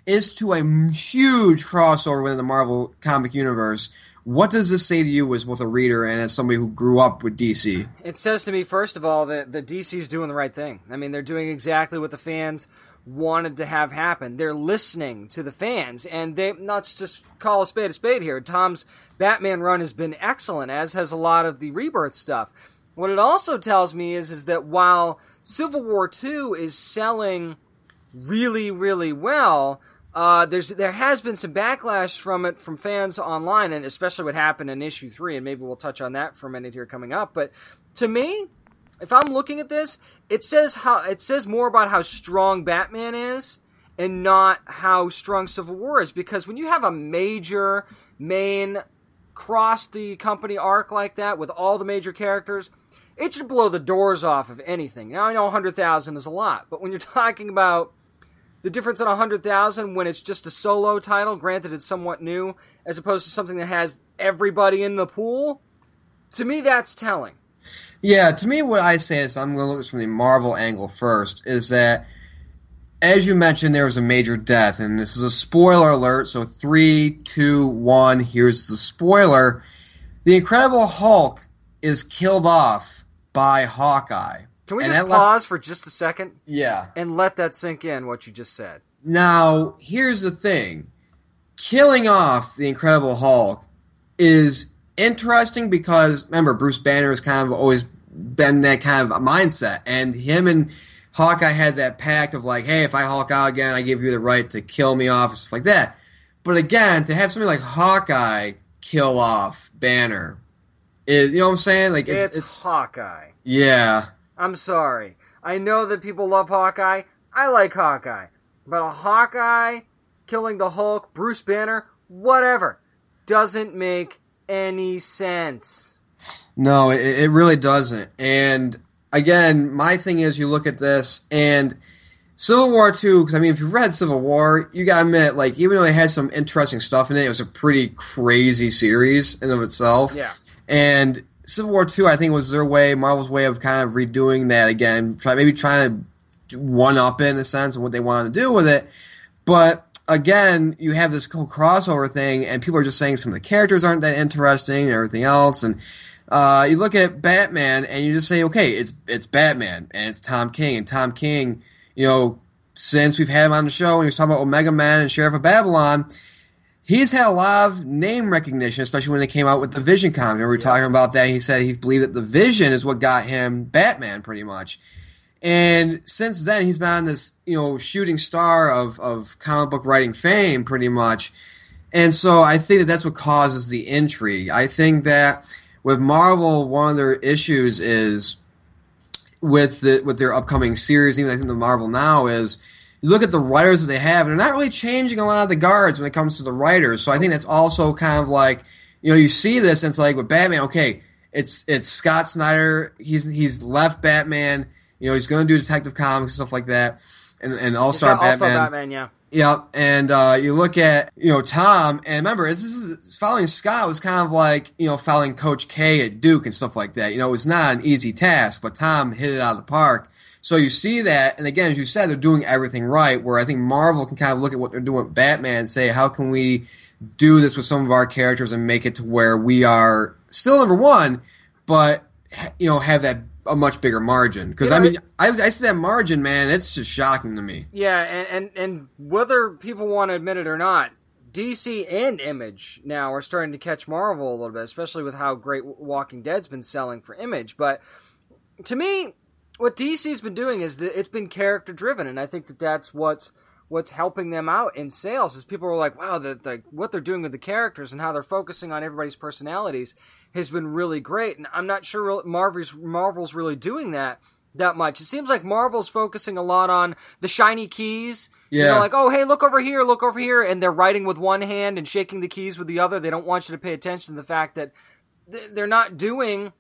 is to a huge crossover within the Marvel comic universe. What does this say to you as both a reader and as somebody who grew up with DC? It says to me, first of all, that the DC's doing the right thing. I mean, they're doing exactly what the fans wanted to have happen. They're listening to the fans, and they let's just call a spade a spade here. Tom's Batman run has been excellent, as has a lot of the Rebirth stuff. What it also tells me is is that while Civil War Two is selling really, really well. Uh, there's there has been some backlash from it from fans online, and especially what happened in issue three, and maybe we'll touch on that for a minute here coming up. But to me, if I'm looking at this, it says how it says more about how strong Batman is, and not how strong Civil War is. Because when you have a major main cross the company arc like that with all the major characters, it should blow the doors off of anything. Now I know 100,000 is a lot, but when you're talking about the difference in 100,000 when it's just a solo title, granted it's somewhat new, as opposed to something that has everybody in the pool, to me that's telling. Yeah, to me, what I say is I'm going to look at this from the Marvel angle first. Is that as you mentioned, there was a major death, and this is a spoiler alert. So three, two, one. Here's the spoiler: the Incredible Hulk is killed off by Hawkeye. Can we And just lets- pause for just a second Yeah. and let that sink in, what you just said? Now, here's the thing killing off the Incredible Hulk is interesting because, remember, Bruce Banner has kind of always been that kind of mindset. And him and Hawkeye had that pact of, like, hey, if I Hulk out again, I give you the right to kill me off, and stuff like that. But again, to have somebody like Hawkeye kill off Banner is, you know what I'm saying? Like, it's, It's, it's, Hawkeye. yeah. I'm sorry. I know that people love Hawkeye. I like Hawkeye. But a Hawkeye killing the Hulk, Bruce Banner, whatever, doesn't make any sense. No, it, it really doesn't. And again, my thing is you look at this and Civil War two. Because I mean, if you read Civil War, you gotta admit, like even though it had some interesting stuff in it, it was a pretty crazy series in of itself. Yeah. And Civil War two, I think, was their way, Marvel's way of kind of redoing that again. Try maybe trying to one up it in a sense of what they wanted to do with it, but. Again, you have this whole crossover thing, and people are just saying some of the characters aren't that interesting and everything else. And uh, you look at Batman, and you just say, okay, it's it's Batman, and it's Tom King, and Tom King, you know, since we've had him on the show, and he was talking about Omega Man and Sheriff of Babylon, he's had a lot of name recognition, especially when they came out with the Vision comic. And we were talking about that. And he said he believed that the Vision is what got him Batman, pretty much. And since then, he's been on this, you know, shooting star of, of comic book writing fame, pretty much. And so I think that that's what causes the intrigue. I think that with Marvel, one of their issues is with the with their upcoming series. Even I think the Marvel now is you look at the writers that they have, and they're not really changing a lot of the guards when it comes to the writers. So I think that's also kind of like you know you see this, and it's like with Batman. Okay, it's it's Scott Snyder. He's he's left Batman. You know he's going to do Detective Comics and stuff like that, and, and All Star All-Star Batman. Batman, yeah. Yep, and uh, you look at you know Tom, and remember this is following Scott was kind of like you know following Coach K at Duke and stuff like that. You know, it was not an easy task, but Tom hit it out of the park. So you see that, and again, as you said, they're doing everything right. Where I think Marvel can kind of look at what they're doing with Batman and say, how can we do this with some of our characters and make it to where we are still number one, but you know have that a much bigger margin because Yeah, I mean it- I, I see that margin man it's just shocking to me Yeah, and, and and whether people want to admit it or not, DC and Image now are starting to catch Marvel a little bit, especially with how great Walking Dead's been selling for Image. But to me, what DC's been doing is that it's been character driven, and I think that that's what's what's helping them out in sales. Is people are like, wow, the, the what they're doing with the characters and how they're focusing on everybody's personalities has been really great, and I'm not sure Marvel's Marvel's really doing that that much. It seems like Marvel's focusing a lot on the shiny keys. You Yeah. know, like, oh, hey, look over here, look over here. And they're writing with one hand and shaking the keys with the other. They don't want you to pay attention to the fact that th- they're not doing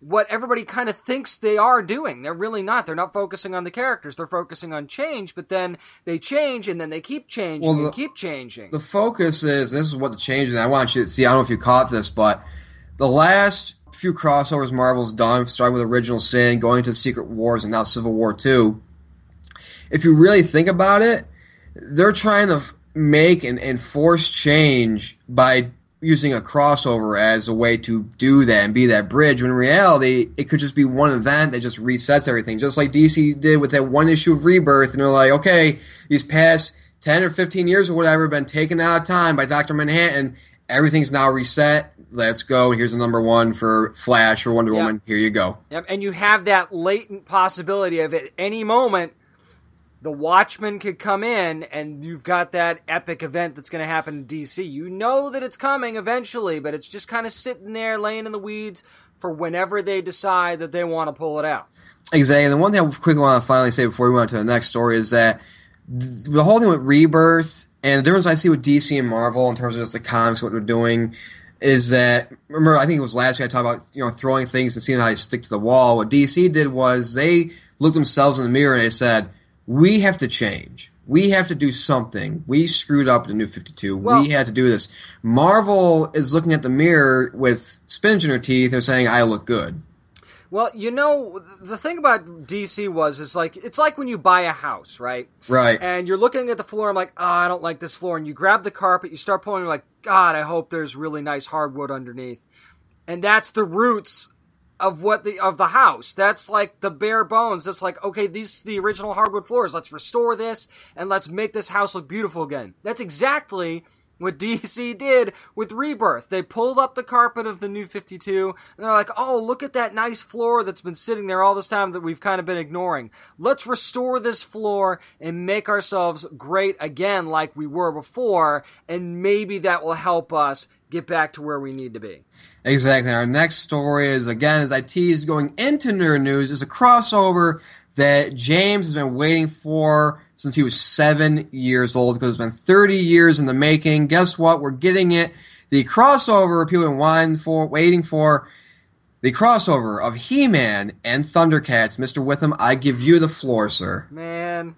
what everybody kind of thinks they are doing. They're really not. They're not focusing on the characters. They're focusing on change, but then they change and then they keep changing Well, and the- keep changing. the focus is this is what the change is. I want you to see. I don't know if you caught this, but the last few crossovers Marvel's done, starting with Original Sin, going to Secret Wars, and now Civil War Two. If you really think about it, they're trying to make and, and force change by using a crossover as a way to do that and be that bridge. When in reality, it could just be one event that just resets everything, just like DC did with that one issue of Rebirth. And they're like, okay, these past 10 or 15 years or whatever been taken out of time by Dr. Manhattan. Everything's now reset. Let's go. Here's the number one for Flash or Wonder Yeah. Woman. Here you go. Yep, and you have that latent possibility of at any moment the Watchmen could come in and you've got that epic event that's going to happen in DC. You know that it's coming eventually, but it's just kind of sitting there laying in the weeds for whenever they decide that they want to pull it out. Exactly. And the one thing I quickly want to finally say before we move on to the next story is that the whole thing with Rebirth and the difference I see with DC and Marvel in terms of just the comics, what they're doing, is that remember I think it was last week I talked about you know throwing things and seeing how they stick to the wall. What DC did was they looked themselves in the mirror and they said, "We have to change. We have to do something. We screwed up the New Fifty Two. Well- we had to do this." Marvel is looking at the mirror with spinach in her teeth. They're saying, "I look good." Well, you know, the thing about DC was is like it's like when you buy a house, right? Right. and you're looking at the floor. I'm like, oh, I don't like this floor. And you grab the carpet, you start pulling. You're like, God, I hope there's really nice hardwood underneath. And that's the roots of what the of the house. That's like the bare bones. That's like, okay, these the original hardwood floors. Let's restore this and let's make this house look beautiful again. That's exactly what DC did with Rebirth. They pulled up the carpet of the new 52 and they're like, oh, look at that nice floor that's been sitting there all this time that we've kind of been ignoring. Let's restore this floor and make ourselves great again like we were before, and maybe that will help us get back to where we need to be. Exactly. Our next story is again, as I teased, going into nerd news, is a crossover that James has been waiting for since he was seven years old because it's been 30 years in the making. Guess what? We're getting it. The crossover people have been for, waiting for. the crossover of He-Man and Thundercats. Mr. Witham, I give you the floor, sir. Man,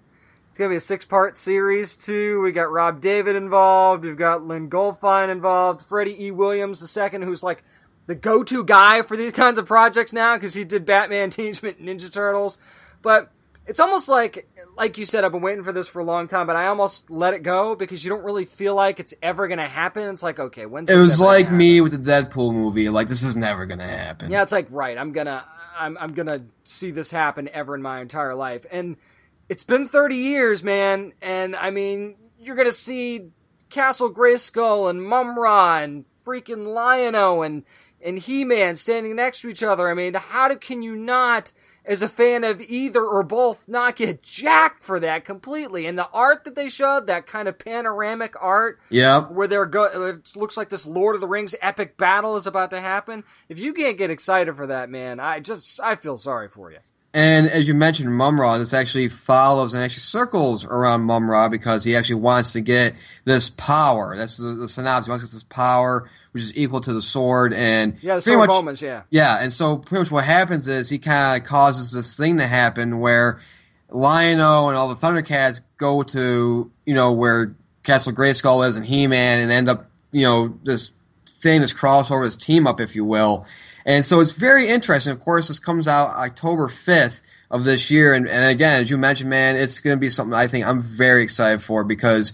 it's gonna be a six-part series too. We got Rob David involved. We've got Lynn Goldfine involved. Freddie E. Williams second, who's like the go-to guy for these kinds of projects now because he did Batman, Teenage Mutant Ninja Turtles. But it's almost like, like you said, I've been waiting for this for a long time, but I almost let it go because you don't really feel like it's ever gonna happen. It's like, okay, when's It was like me with the Deadpool movie. Like this is never gonna happen. Yeah, it's like right. I'm gonna I'm I'm gonna see this happen ever in my entire life, and it's been 30 years, man. And I mean, you're gonna see Castle Grayskull and Mumm-Ra and freaking Lion-O and and He-Man standing next to each other. I mean, how do, can you not? As a fan of either or both, not get jacked for that completely. And the art that they showed, that kind of panoramic art, yeah, where they're go it looks like this Lord of the Rings epic battle is about to happen. If you can't get excited for that, man, I just I feel sorry for you. And as you mentioned, Mumm-Ra, this actually follows and actually circles around Mumm-Ra because he actually wants to get this power. That's the, the synopsis. He wants to get this power, which is equal to the sword. And Yeah, the pretty sword much, moments, yeah. Yeah, and so pretty much what happens is he kind of causes this thing to happen where Lion-O and all the Thundercats go to, you know, where Castle Grayskull is and He-Man and end up, you know, this thing, this crossover, this team up, if you will. And so it's very interesting. Of course, this comes out October 5th of this year. And, and again, as you mentioned, man, it's going to be something I think I'm very excited for because,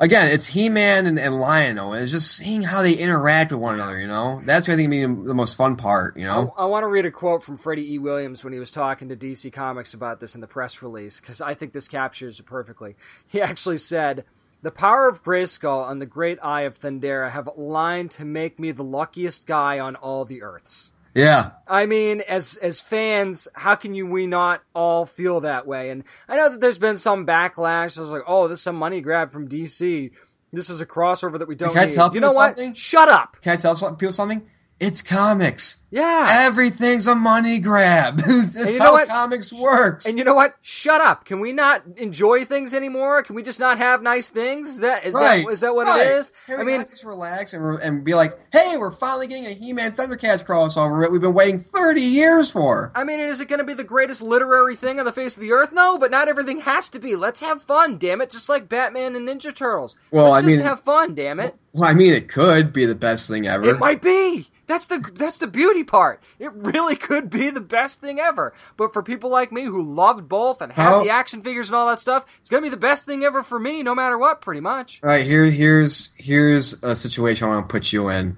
again, it's He-Man and, and Lion-O. And it's just seeing how they interact with one another, you know? That's going to be the most fun part, you know? I, I want to read a quote from Freddie E. Williams when he was talking to DC Comics about this in the press release because I think this captures it perfectly. He actually said, "The power of Grayskull and the great eye of Thundera have aligned to make me the luckiest guy on all the Earths." Yeah. I mean, as as fans, how can you we not all feel that way? And I know that there's been some backlash. I was like, oh, this is some money grab from DC. This is a crossover that we don't Can I need. tell You know people what? something? Shut up. Can I tell people something? It's comics. Yeah. Everything's a money grab. That's you know how what? comics works. And you know what? Shut up. Can we not enjoy things anymore? Can we just not have nice things? Is that is right. that is that what right. it is? Can I we mean, not just relax and, re- and be like, hey, we're finally getting a He-Man Thundercats crossover that we've been waiting 30 years for. I mean, is it going to be the greatest literary thing on the face of the earth? No, but not everything has to be. Let's have fun, damn it! Just like Batman and Ninja Turtles. Well, Let's I mean- have fun, damn it. Well, I mean, it could be the best thing ever. It might be. That's the that's the beauty part. It really could be the best thing ever. But for people like me who loved both and How- the action figures and all that stuff, it's gonna be the best thing ever for me, no matter what, pretty much. All right, here, here's here's a situation I want to put you in.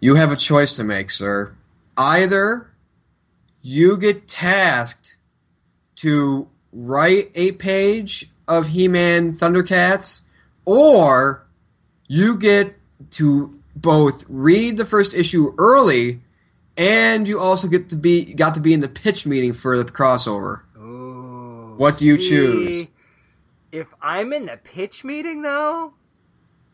You have a choice to make, sir. Either you get tasked to write a page of He-Man Thundercats, or you get to both read the first issue early, and you also get to be got to be in the pitch meeting for the crossover. Ooh, What do you see, choose? If I'm in the pitch meeting, though,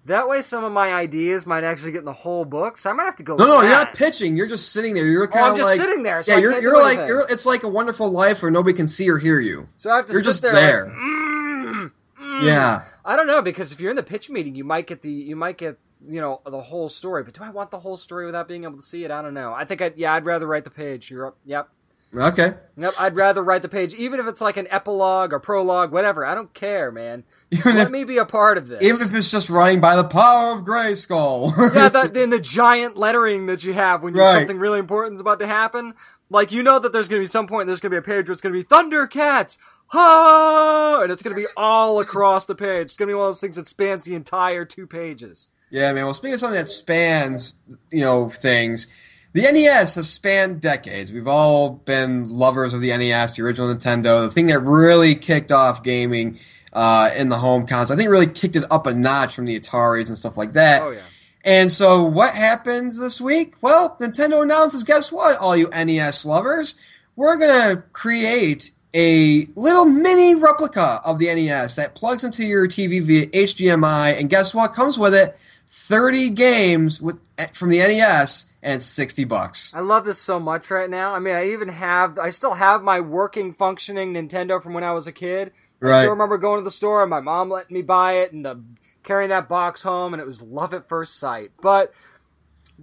that way some of my ideas might actually get in the whole book. So I might have to go. No, no, you're not pitching. You're just sitting there. You're Oh, kind I'm of just like sitting there. So yeah, you're you're like you're. It's like a Wonderful Life where nobody can see or hear you. So I have to you're sit just there. there. Like, mm, mm. Yeah, I don't know because if you're in the pitch meeting, you might get the you might get you know the whole story. But do I want the whole story without being able to see it? I don't know. I think I yeah I'd rather write the page. You're up. Yep. okay. Yep. I'd rather write the page, even if it's like an epilogue or prologue, whatever. I don't care, man. Even Let if, me be a part of this. even if it's just running by the power of Grayskull. yeah, that in the giant lettering that you have when you Right. something really important is about to happen. Like you know that there's going to be some point there's going to be a page where it's going to be Thundercats, ha, and it's going to be all across the page. It's going to be one of those things that spans the entire two pages. Yeah, man. Well, speaking of something that spans, you know, things. The NES has spanned decades. We've all been lovers of the NES, the original Nintendo, the thing that really kicked off gaming uh, in the home console. I think it really kicked it up a notch from the Ataris and stuff like that. Oh yeah. And so, what happens this week? Well, Nintendo announces guess what, all you NES lovers? We're going to create a little mini replica of the NES that plugs into your TV via HDMI, and guess what? Comes with it 30 games with eh, from the NES, and it's 60 bucks. I love this so much right now. I mean, I even have, I still have my working, functioning Nintendo from when I was a kid. I Right. still remember going to the store and my mom letting me buy it and the, carrying that box home, and it was love at first sight. But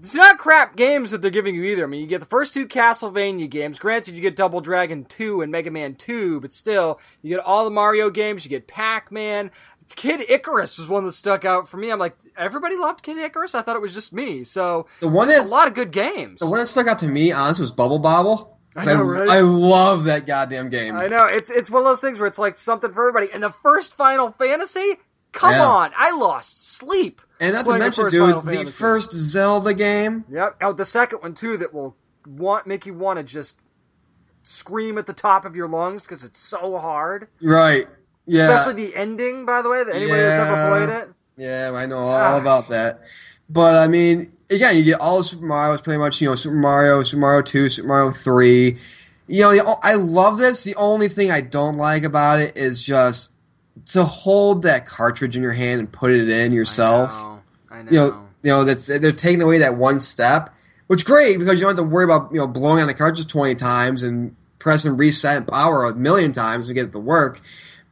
it's not crap games that they're giving you either. I mean, you get the first two Castlevania games. Granted, you get Double Dragon 2 and Mega Man 2, but still, you get all the Mario games. You get Pac Man. Kid Icarus was one that stuck out for me. I'm like, everybody loved Kid Icarus. I thought it was just me. So The one that's a lot of good games. the one that stuck out to me, honestly, was Bubble Bobble. I know, right? I love that goddamn game. I know it's it's one of those things where it's like something for everybody. And the first Final Fantasy, come Yeah. on, I lost sleep. And not to mention, dude, the first Zelda game. Yep. Oh, the second one too that will want make you want to just scream at the top of your lungs because it's so hard. Right. Yeah. Especially the ending, by the way. That anybody who's ever Yeah. played it. Yeah, I know all Ah. about that. But I mean, again, you get all the Super Mario's pretty much, you know, Super Mario, Super Mario 2, Super Mario 3. You know, I love this. The only thing I don't like about it is just to hold that cartridge in your hand and put it in yourself. I know. I know. You know, you know that's they're taking away that one step, which great because you don't have to worry about you know blowing on the cartridge twenty times and pressing reset and power a million times to get it to work.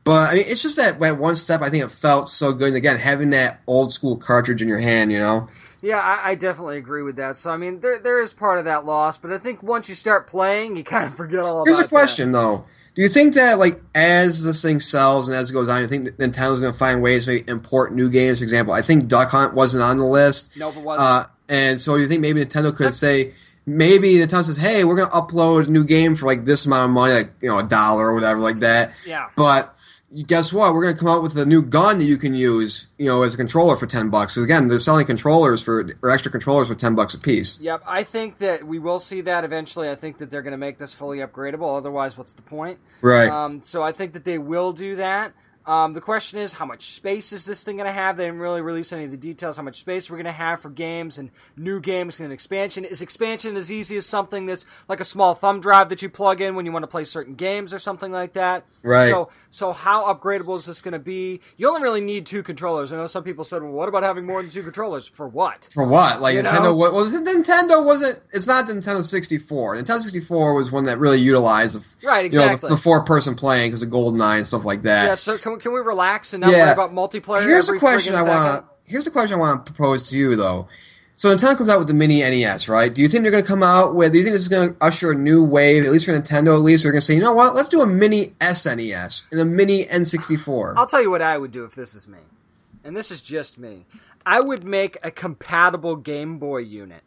But I mean, it's just that that one step. I think it felt so good. And again, having that old school cartridge in your hand, you know. Yeah, I, I definitely agree with that. So I mean, there there is part of that loss, but I think once you start playing, you kind of forget all about. Here's a that. question though: Do you think that like as this thing sells and as it goes on, you think Nintendo's going to find ways to maybe import new games? For example, I think Duck Hunt wasn't on the list. Nope, it wasn't. Uh, and so you think maybe Nintendo could say, maybe Nintendo says, "Hey, we're going to upload a new game for like this amount of money, like you know, a dollar or whatever, like that." Yeah. But guess what? We're going to come out with a new gun that you can use, you know, as a controller for ten bucks. 'Cause again, they're selling controllers for or extra controllers for ten bucks a piece. Yep, I think that we will see that eventually. I think that they're going to make this fully upgradable. Otherwise, what's the point? Right. Um, so I think that they will do that. Um, the question is, how much space is this thing going to have? They didn't really release any of the details. How much space we're going to have for games and new games and expansion? Is expansion as easy as something that's like a small thumb drive that you plug in when you want to play certain games or something like that? Right. So, so how upgradable is this going to be? You only really need two controllers. I know some people said, "Well, what about having more than two controllers? For what?" For what? Like You Nintendo? know? What was it? Nintendo wasn't. It's not Nintendo 64. Nintendo 64 was one that really utilized the, Right, you know, the, exactly. the four person playing because of GoldenEye and stuff like that. Yeah. So can we, can we relax and not worry about multiplayer? Here's a question I want. Here's a question I want to propose to you though. So Nintendo comes out with the mini NES, right? Do you think they're going to come out with? Do you think this is going to usher a new wave, at least for Nintendo? At least we're going to say, you know what? Let's do a mini SNES and a mini N64. I'll tell you what I would do if this is me, and this is just me. I would make a compatible Game Boy unit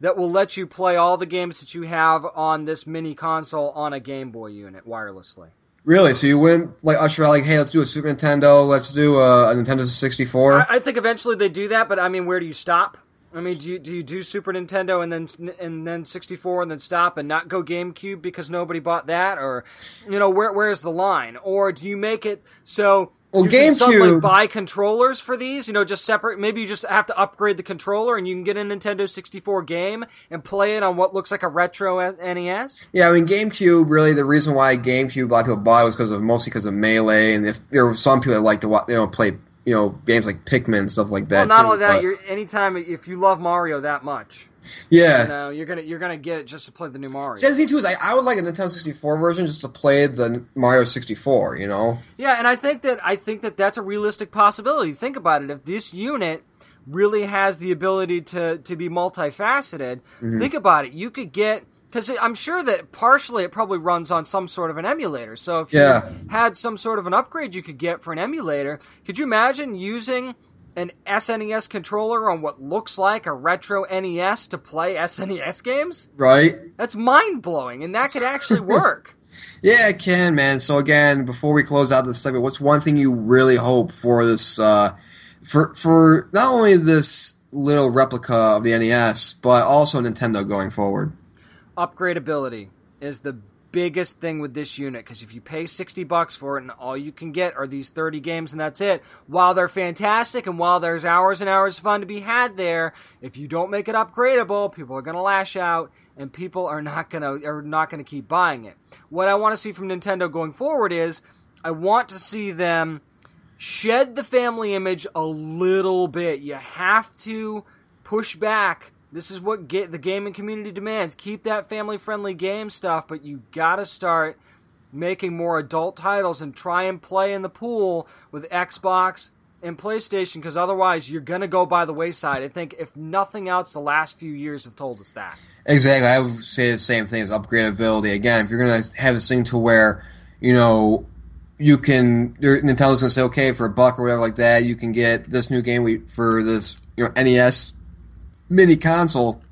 that will let you play all the games that you have on this mini console on a Game Boy unit wirelessly. Really? So you wouldn't like usher out like, hey, let's do a Super Nintendo, let's do a, a Nintendo 64? I, I think eventually they do that, but I mean, where do you stop? I mean, do you do you do Super Nintendo and then and then 64 and then stop and not go GameCube because nobody bought that, or you know, where where's the line? Or do you make it so Well, you can suddenly GameCube- buy controllers for these? You know, just separate. Maybe you just have to upgrade the controller and you can get a Nintendo 64 game and play it on what looks like a retro NES. Yeah, I mean GameCube. Really, the reason why GameCube a lot of people bought it was because of mostly because of melee, and if there were some people that like to wa- you know play you know games like Pikmin and stuff like that. Well, not too, only that, but- you're anytime if you love Mario that much, yeah. you know, you're gonna you're gonna get it just to play the new Mario. See, the thing too is I, I would like a Nintendo 64 version just to play the Mario 64. You know, Yeah, and I think that I think that that's a realistic possibility. Think about it. If this unit really has the ability to to be multifaceted, Mm-hmm. think about it. You could get because I'm sure that partially it probably runs on some sort of an emulator. So if Yeah. you had some sort of an upgrade you could get for an emulator, could you imagine using an SNES controller on what looks like a retro NES to play SNES games? right? That's mind blowing, and that could actually work. Yeah, it can, man. So again, before we close out this segment, what's one thing you really hope for this uh, for for not only this little replica of the NES, but also Nintendo going forward? upgradability is the biggest thing with this unit because if you pay 60 bucks for it and all you can get are these 30 games and that's it while they're fantastic and while there's hours and hours of fun to be had there if you don't make it upgradable people are going to lash out and people are not going to are not going to keep buying it what i want to see from nintendo going forward is i want to see them shed the family image a little bit. You have to push back. This is what the gaming community demands. Keep that family friendly game stuff, but you gotta start making more adult titles and try and play in the pool with Xbox and PlayStation because otherwise you're gonna go by the wayside. I think if nothing else, the last few years have told us that. Exactly. I would say the same thing as upgradability. Again, if you're to have this thing to where, you know, you can, Nintendo's to say, okay, for a buck or whatever like that, you can get this new game for this, you know, NES mini console.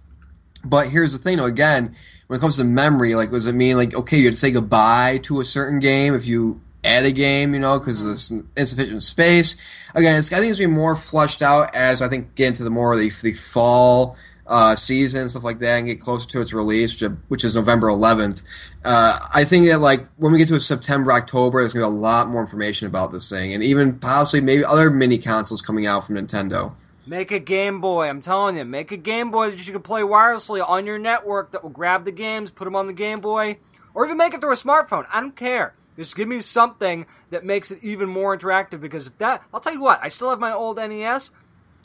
But here's the thing, though, again, when it comes to memory, like, does it mean, like, okay, you'd say goodbye to a certain game if you add a game, you know, because there's insufficient space? Again, it's, I think it's be more flushed out as I think get into the more the, the fall uh, season stuff like that and get closer to its release, which, which is November 11th. Uh, I think that like when we get to September, October, there's gonna be a lot more information about this thing, and even possibly maybe other mini consoles coming out from Nintendo. Make a Game Boy. I'm telling you, make a Game Boy that you can play wirelessly on your network that will grab the games, put them on the Game Boy, or even make it through a smartphone. I don't care. Just give me something that makes it even more interactive because if that, I'll tell you what, I still have my old NES,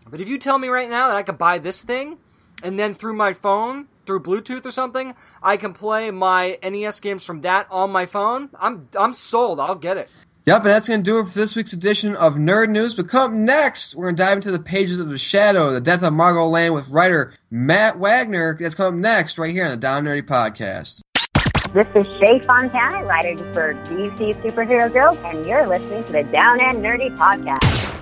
but if you tell me right now that I could buy this thing and then through my phone, through Bluetooth or something, I can play my NES games from that on my phone. I'm I'm sold. I'll get it. Yep, and that's going to do it for this week's edition of Nerd News. But come next, we're going to dive into the pages of The Shadow, the death of Margo Lane with writer Matt Wagner. That's coming next right here on the Down Nerdy Podcast. This is Shea Fontana, writer for DC Superhero Girls, and you're listening to the Down and Nerdy Podcast.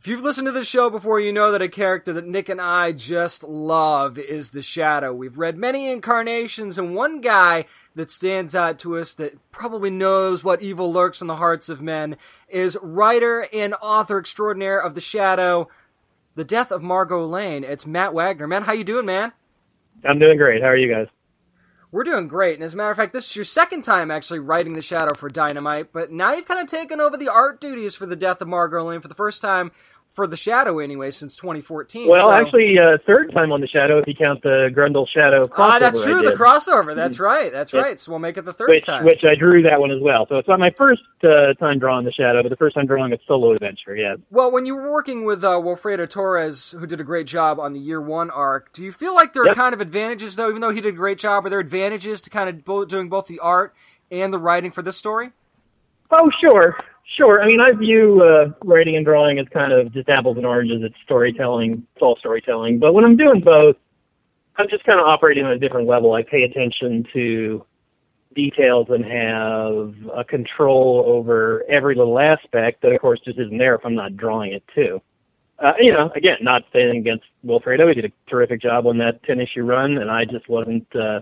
If you've listened to the show before, you know that a character that Nick and I just love is the Shadow. We've read many incarnations, and one guy that stands out to us that probably knows what evil lurks in the hearts of men is writer and author extraordinaire of the Shadow, The Death of Margo Lane. It's Matt Wagner. Man, how you doing, man? I'm doing great. How are you guys? We're doing great, and as a matter of fact, this is your second time actually writing the Shadow for Dynamite, but now you've kind of taken over the art duties for the Death of Margo Lane for the first time for the Shadow anyway since 2014. Well, so. actually, uh, third time on the Shadow if you count the Grendel Shadow crossover. Ah, that's true. The crossover. That's right. That's Yeah. right. So we'll make it the third which time. which I drew that one as well. So it's not my first uh, time drawing the Shadow, but the first time drawing a solo adventure. Yeah. Well, when you were working with uh, Wilfredo Torres, who did a great job on the year one arc, do you feel like there are Yep. kind of advantages, though, even though he did a great job, are there advantages to kind of bo- doing both the art and the writing for this story? Oh, sure, sure. I mean, I view uh, writing and drawing as kind of just apples and oranges. It's storytelling. It's all storytelling. But when I'm doing both, I'm just kind of operating on a different level. I pay attention to details and have a control over every little aspect that, of course, just isn't there if I'm not drawing it too. Uh, you know, again, not saying against Wilfredo. He did a terrific job on that 10 issue run, and I just wasn't. Uh,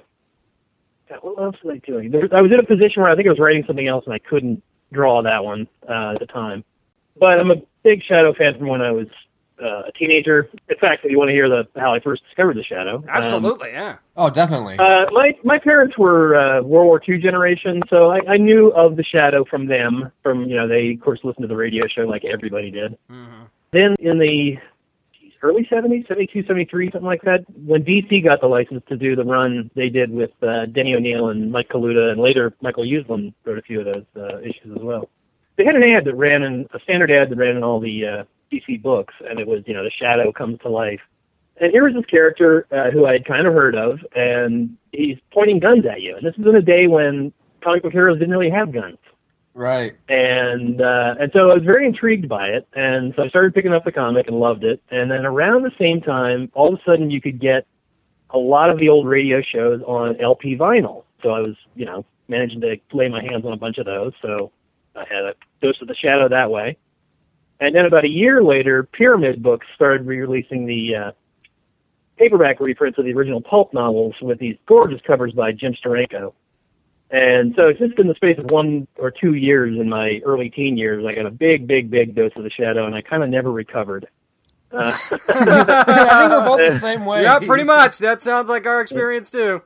what else was I doing? There, I was in a position where I think I was writing something else, and I couldn't draw that one uh, at the time. But I'm a big Shadow fan from when I was uh, a teenager. In fact, if you want to hear the how I first discovered the Shadow, um, Absolutely, yeah. Oh, definitely. uh, my my parents were uh, World War II generation, so I, I knew of the Shadow from them. From you know, they of course listened to the radio show like everybody did. Mm-hmm. Then in the geez, early 70s, 72, 73, something like that, when DC got the license to do the run they did with uh, Denny O'Neil and Mike Kaluta, and later Michael Uslan wrote a few of those uh, issues as well. They had an ad that ran in a standard ad that ran in all the uh, DC books, and it was you know the Shadow comes to life. And here was this character uh, who I'd kind of heard of, and he's pointing guns at you. And this was in a day when comic book heroes didn't really have guns right. and uh, and so I was very intrigued by it, and so I started picking up the comic and loved it. And then around the same time, all of a sudden, you could get a lot of the old radio shows on LP vinyl. So I was, you know, managing to lay my hands on a bunch of those. So I had a dose of the shadow that way. And then about a year later, Pyramid Books started re-releasing the uh, paperback reprints of the original pulp novels with these gorgeous covers by Jim Steranko. And so it's just in the space of one or two years in my early teen years, I got a big, big, big dose of the shadow, and I kind of never recovered. Uh, I think we're both the same way. Yeah, pretty much. That sounds like our experience too.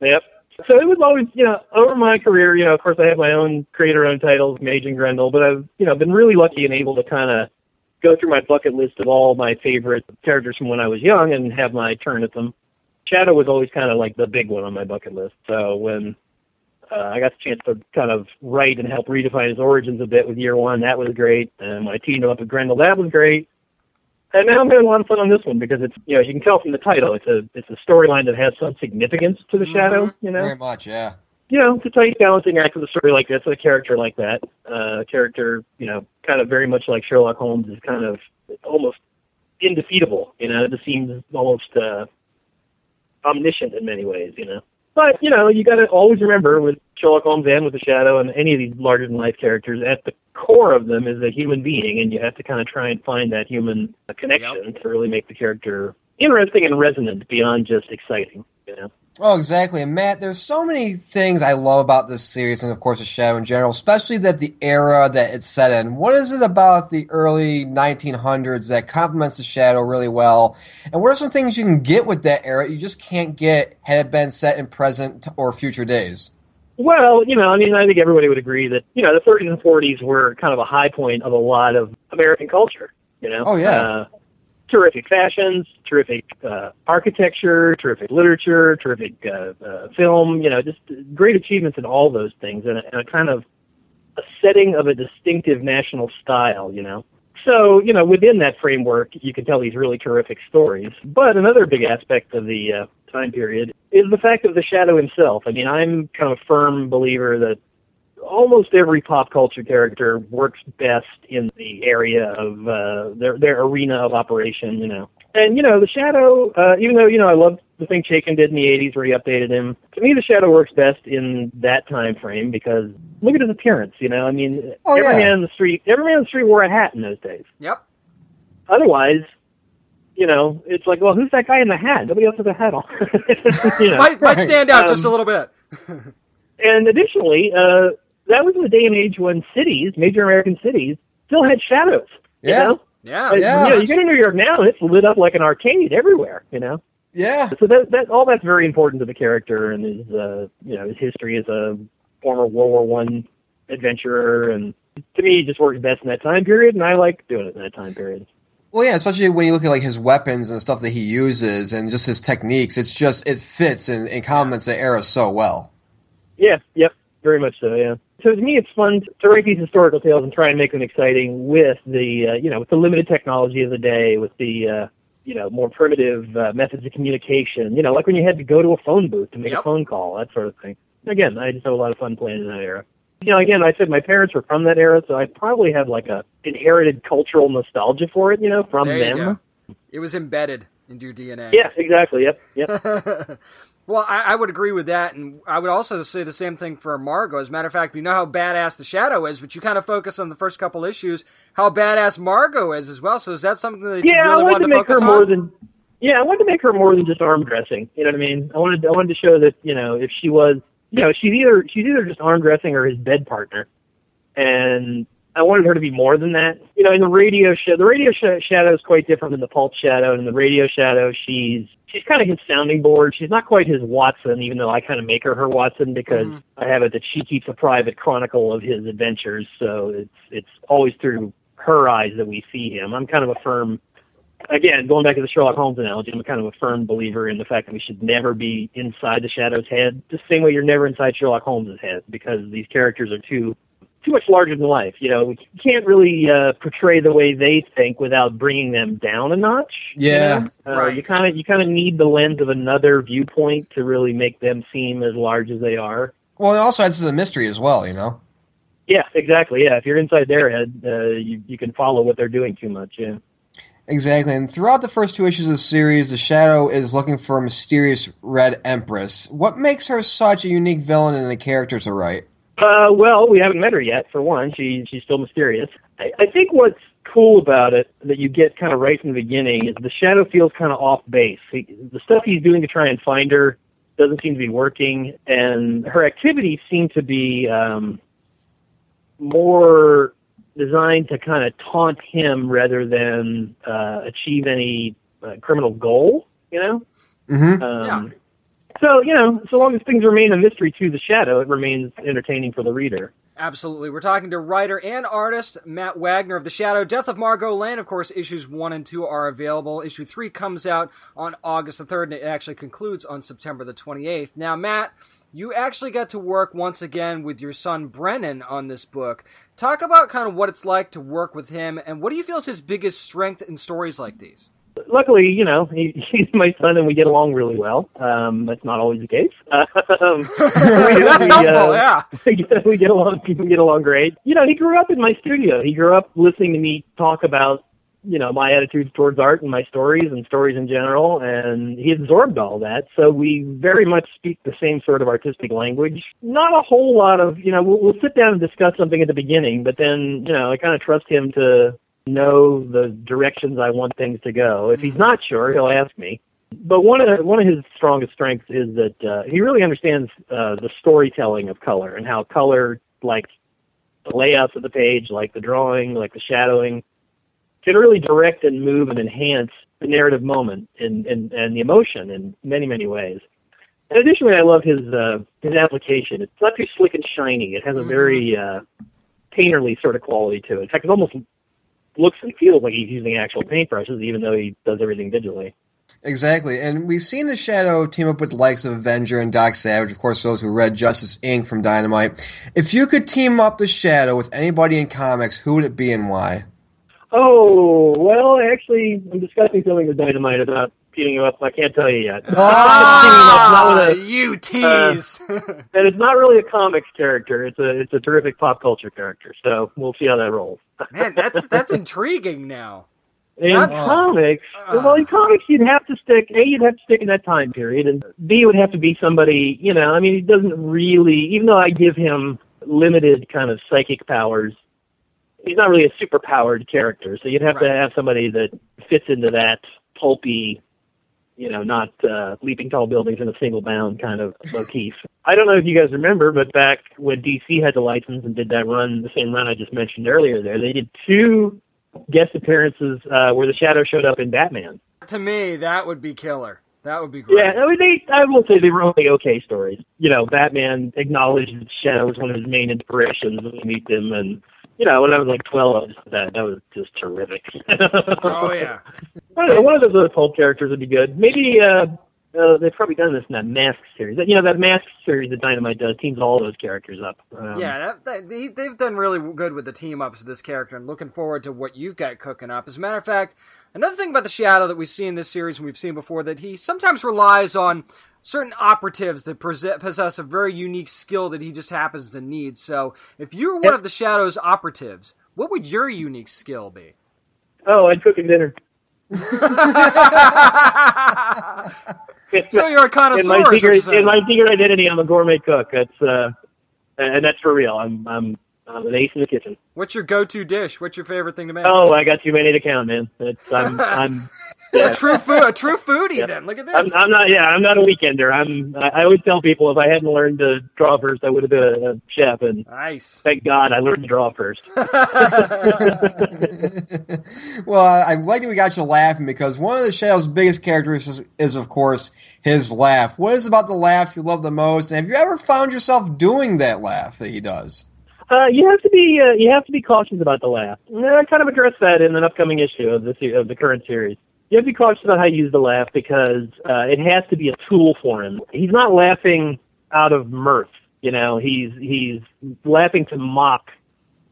Yep. So it was always, you know, over my career, you know, of course I have my own creator-owned titles, Mage and Grendel, but I've, you know, been really lucky and able to kind of go through my bucket list of all my favorite characters from when I was young and have my turn at them. Shadow was always kind of like the big one on my bucket list. So when uh, I got the chance to kind of write and help redefine his origins a bit with Year One, that was great. And when I teamed up with Grendel, that was great. And now I'm having a lot of fun on this one because it's, you know, as you can tell from the title, it's a it's a storyline that has some significance to the Shadow. You know, Very much, yeah. you know, it's a tight balancing act with a story like this, with a character like that. Uh, a character, you know, kind of very much like Sherlock Holmes is kind of almost indefeatable. You know, it just seems almost uh, omniscient in many ways. You know, but you know, you got to always remember with Sherlock Holmes and with the Shadow and any of these larger than life characters, at the core of them is a human being, and you have to kind of try and find that human connection to really make the character interesting and resonant beyond just exciting. You know. Oh, exactly. And Matt, there's so many things I love about this series and, of course, The Shadow in general, especially that the era that it's set in. What is it about the early 1900s that complements The Shadow really well? And what are some things you can get with that era you just can't get had it been set in present or future days? Well, you know, I mean, I think everybody would agree that, you know, the 30s and 40s were kind of a high point of a lot of American culture, you know? Oh, yeah. Uh, terrific fashions, terrific uh, architecture, terrific literature, terrific uh, uh, film. You know, just great achievements in all those things, and a, and a kind of a setting of a distinctive national style. You know. So, you know, within that framework, you can tell these really terrific stories. But another big aspect of the uh, time period is the fact of the shadow himself. I mean, I'm kind of a firm believer that almost every pop culture character works best in the area of uh, their their arena of operation, you know. And you know, the Shadow, uh, even though you know I love the thing Chaykin did in the '80s where he updated him, to me the Shadow works best in that time frame because look at his appearance. You know, I mean, Oh, every yeah. man in the street, every man in the street wore a hat in those days. Yep. Otherwise, you know, it's like, well, who's that guy in the hat? Nobody else has a hat on. you know? Might, might stand out just a Um, little bit. And additionally, uh, that was in the day and age when cities, major American cities, still had shadows. You Yeah. know? Yeah. Uh, Yeah. You know, you go to New York now and it's lit up like an arcade everywhere, you know? Yeah. So that, that, all that's very important to the character and his, uh, you know, his history as a former World War One adventurer. And to me, he just works best in that time period. And I like doing it in that time period. Well, yeah, especially when you look at like his weapons and stuff that he uses and just his techniques. It's just it fits and, and complements the era so well. Yeah, yep, very much so. Yeah. So to me, it's fun to write these historical tales and try and make them exciting with the, uh, you know, with the limited technology of the day, with the, uh, you know, more primitive uh, methods of communication. You know, like when you had to go to a phone booth to make a phone call, that sort of thing. Again, I just have a lot of fun playing in that era. You know, again, I said my parents were from that era, so I probably have like a inherited cultural nostalgia for it. You know, from There them. It was embedded into your DNA. Yeah, exactly. Yep, yep. well, I, I would agree with that, and I would also say the same thing for Margo. As a matter of fact, we know how badass the Shadow is, but you kind of focus on the first couple issues how badass Margo is as well. So is that something that yeah, you I really wanted wanted to to make her focus more than yeah, I wanted to make her more than just arm dressing. You know what I mean? I wanted I wanted to show that you know if she was you know she's either she's either just arm dressing or his bed partner, and I wanted her to be more than that. You know, in the radio show, the radio sh- shadow is quite different than the pulp shadow. And in the radio shadow, she's she's kind of his sounding board. She's not quite his Watson, even though I kind of make her her Watson because Mhm. I have it that she keeps a private chronicle of his adventures. So it's it's always through her eyes that we see him. I'm kind of a firm again, going back to the Sherlock Holmes analogy, I'm kind of a firm believer in the fact that we should never be inside the Shadow's head, the same way you're never inside Sherlock Holmes' head, because these characters are too too much larger than life. You know, we can't really uh, portray the way they think without bringing them down a notch. you Yeah. know? uh, Right. You kind of you kind of need the lens of another viewpoint to really make them seem as large as they are. Well, it also adds to the mystery as well, you know? Yeah, exactly. Yeah, if you're inside their head, uh, you you can follow what they're doing too much. Yeah. Exactly. And throughout the first two issues of the series, the Shadow is looking for a mysterious Red Empress. What makes her such a unique villain and a character to write? Uh, well, we haven't met her yet. For one, she she's still mysterious. I, I think what's cool about it that you get kind of right from the beginning is the shadow feels kind of off base. He, the stuff he's doing to try and find her doesn't seem to be working, and her activities seem to be um, more designed to kind of taunt him rather than uh, achieve any uh, criminal goal. You know. Mm-hmm. Um, So you know, so long as things remain a mystery to the shadow, it remains entertaining for the reader. Absolutely. We're talking to writer and artist Matt Wagner of The Shadow. Death of Margo Lane, of course, issues one and two are available. Issue three comes out on August the 3rd, and it actually concludes on September the 28th. Now, Matt, you actually got to work once again with your son Brennan on this book. Talk about kind of what it's like to work with him, and what do you feel is his biggest strength in stories like these? Luckily, you know, he, he's my son and we get along really well. Um, that's not always the case. Um, That's we, helpful, uh, yeah. we get along. We get along great. You know, he grew up in my studio. He grew up listening to me talk about, you know, my attitudes towards art and my stories and stories in general, and he absorbed all that. So we very much speak the same sort of artistic language. Not a whole lot of, you know, we'll, we'll sit down and discuss something at the beginning, but then, you know, I kind of trust him to know the directions I want things to go. If he's not sure, he'll ask me. But one of the, one of his strongest strengths is that uh, he really understands uh, the storytelling of color and how color, like the layouts of the page, like the drawing, like the shadowing, can really direct and move and enhance the narrative moment and and, and the emotion in many many ways. And additionally, I love his uh, his application. It's not too slick and shiny. It has a very uh, painterly sort of quality to it. In fact, it's almost looks and feels like he's using actual paintbrushes, even though he does everything digitally. Exactly, and we've seen the Shadow team up with the likes of Avenger and Doc Savage, of course, those who read Justice Inc. from Dynamite. If you could team up the Shadow with anybody in comics, who would it be and why? Oh well, actually, I'm discussing something with Dynamite about teaming him up. I can't tell you yet. Ah, Not with a- you tease. and it's not really a comics character. It's a it's a terrific pop culture character. So we'll see how that rolls. Man, that's that's intriguing now. In Not- comics, Uh. well, in comics, you'd have to stick. A, you'd have to stick in that time period, and B, it would have to be somebody. You know, I mean, he doesn't really. Even though I give him limited kind of psychic powers, he's not really a super powered character. So you'd have to have somebody that fits into that pulpy, you know, not uh, leaping tall buildings in a single bound kind of motif. I don't know if you guys remember, but back when DC had the license and did that run, the same run I just mentioned earlier, there they did two guest appearances uh, where the Shadow showed up in Batman. To me, that would be killer. That would be great. Yeah, I mean, they. I will say they were only okay stories. You know, Batman acknowledged that Shadow was one of his main inspirations when we meet them, and you know, when I was like twelve, I was that that was just terrific. Oh yeah. I don't know, one of those other pulp characters would be good. Maybe uh, uh, they've probably done this in that Mask series. You know, that Mask series that Dynamite does teams all those characters up. Um, Yeah, that, that, they, they've done really good with the team ups of this character, and looking forward to what you've got cooking up. As a matter of fact, another thing about the Shadow that we see in this series and we've seen before that he sometimes relies on certain operatives that possess a very unique skill that he just happens to need. So, if you were one of the Shadow's operatives, what would your unique skill be? Oh, I'd cook him dinner. so you're a connoisseur. in my is what you're secret, in my secret identity, I'm a gourmet cook. That's uh, and that's for real. I'm I'm Uh, I'm an ace in the kitchen. What's your go-to dish? What's your favorite thing to make? Oh, I got too many to count, man. It's I'm I'm. a true food, a true foodie. Yeah. Then look at this. I'm, I'm not. Yeah, I'm not a weekender. I'm. I, I always tell people if I hadn't learned to draw first, I would have been a, a chef. And nice. thank God I learned to draw first. well, I, I'm glad that we got you laughing because one of the Shadow's biggest characteristics is, is, of course, his laugh. What is it about the laugh you love the most? And have you ever found yourself doing that laugh that he does? Uh, you have to be. Uh, you have to be cautious about the laugh. And I kind of address that in an upcoming issue of the of the current series. You have to be cautious about how you use the laugh because uh, it has to be a tool for him. He's not laughing out of mirth. You know, he's he's laughing to mock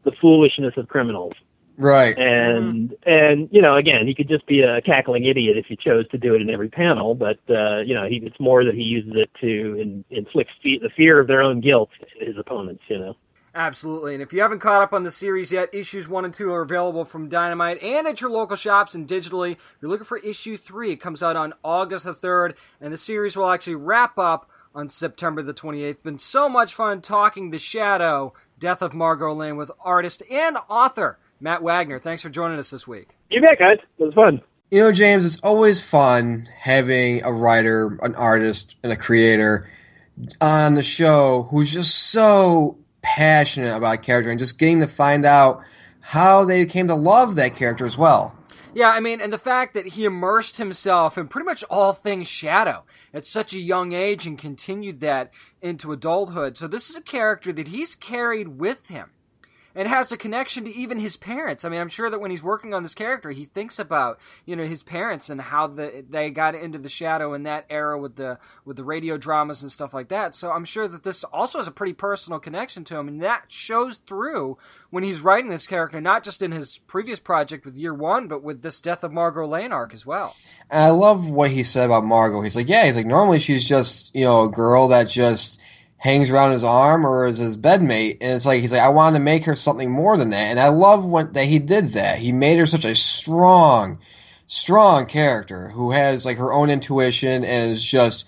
the foolishness of criminals. Right. And and you know, again, he could just be a cackling idiot if he chose to do it in every panel. But uh, you know, he, it's more that he uses it to in, inflict fe- the fear of their own guilt to his opponents. You know. Absolutely. And if you haven't caught up on the series yet, issues one and two are available from Dynamite and at your local shops and digitally. If you're looking for issue three, it comes out on August the 3rd, and the series will actually wrap up on September the 28th. Been so much fun talking The Shadow, Death of Margo Lane with artist and author Matt Wagner. Thanks for joining us this week. You bet, guys. It was fun. You know, James, it's always fun having a writer, an artist, and a creator on the show who's just so passionate about a character and just getting to find out how they came to love that character as well. Yeah, I mean, and the fact that he immersed himself in pretty much all things Shadow at such a young age and continued that into adulthood. So this is a character that he's carried with him. And has a connection to even his parents. I mean, I'm sure that when he's working on this character, he thinks about you know his parents and how the, they got into the shadow in that era with the with the radio dramas and stuff like that. So I'm sure that this also has a pretty personal connection to him, and that shows through when he's writing this character, not just in his previous project with Year One, but with this Death of Margo Lane arc as well. And I love what he said about Margo. He's like, yeah, he's like, normally she's just, you know, a girl that just hangs around his arm or is his bedmate. And it's like, he's like, I wanted to make her something more than that. And I love what, that he did that. He made her such a strong, strong character who has like her own intuition and is just,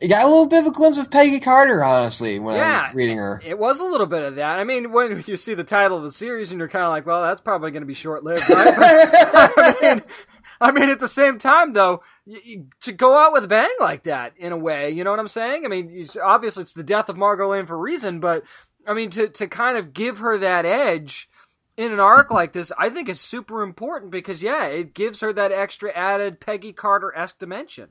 you got a little bit of a glimpse of Peggy Carter, honestly, when Yeah. I'm reading her. It was a little bit of that. I mean, when you see the title of the series and you're kind of like, well, that's probably going to be short lived. Right? I mean, I mean, at the same time, though, y y to go out with a bang like that, in a way, you know what I'm saying? I mean, you- obviously it's the death of Margo Lane for a reason, but I mean, to to kind of give her that edge in an arc like this, I think is super important because yeah, it gives her that extra added Peggy Carter esque dimension.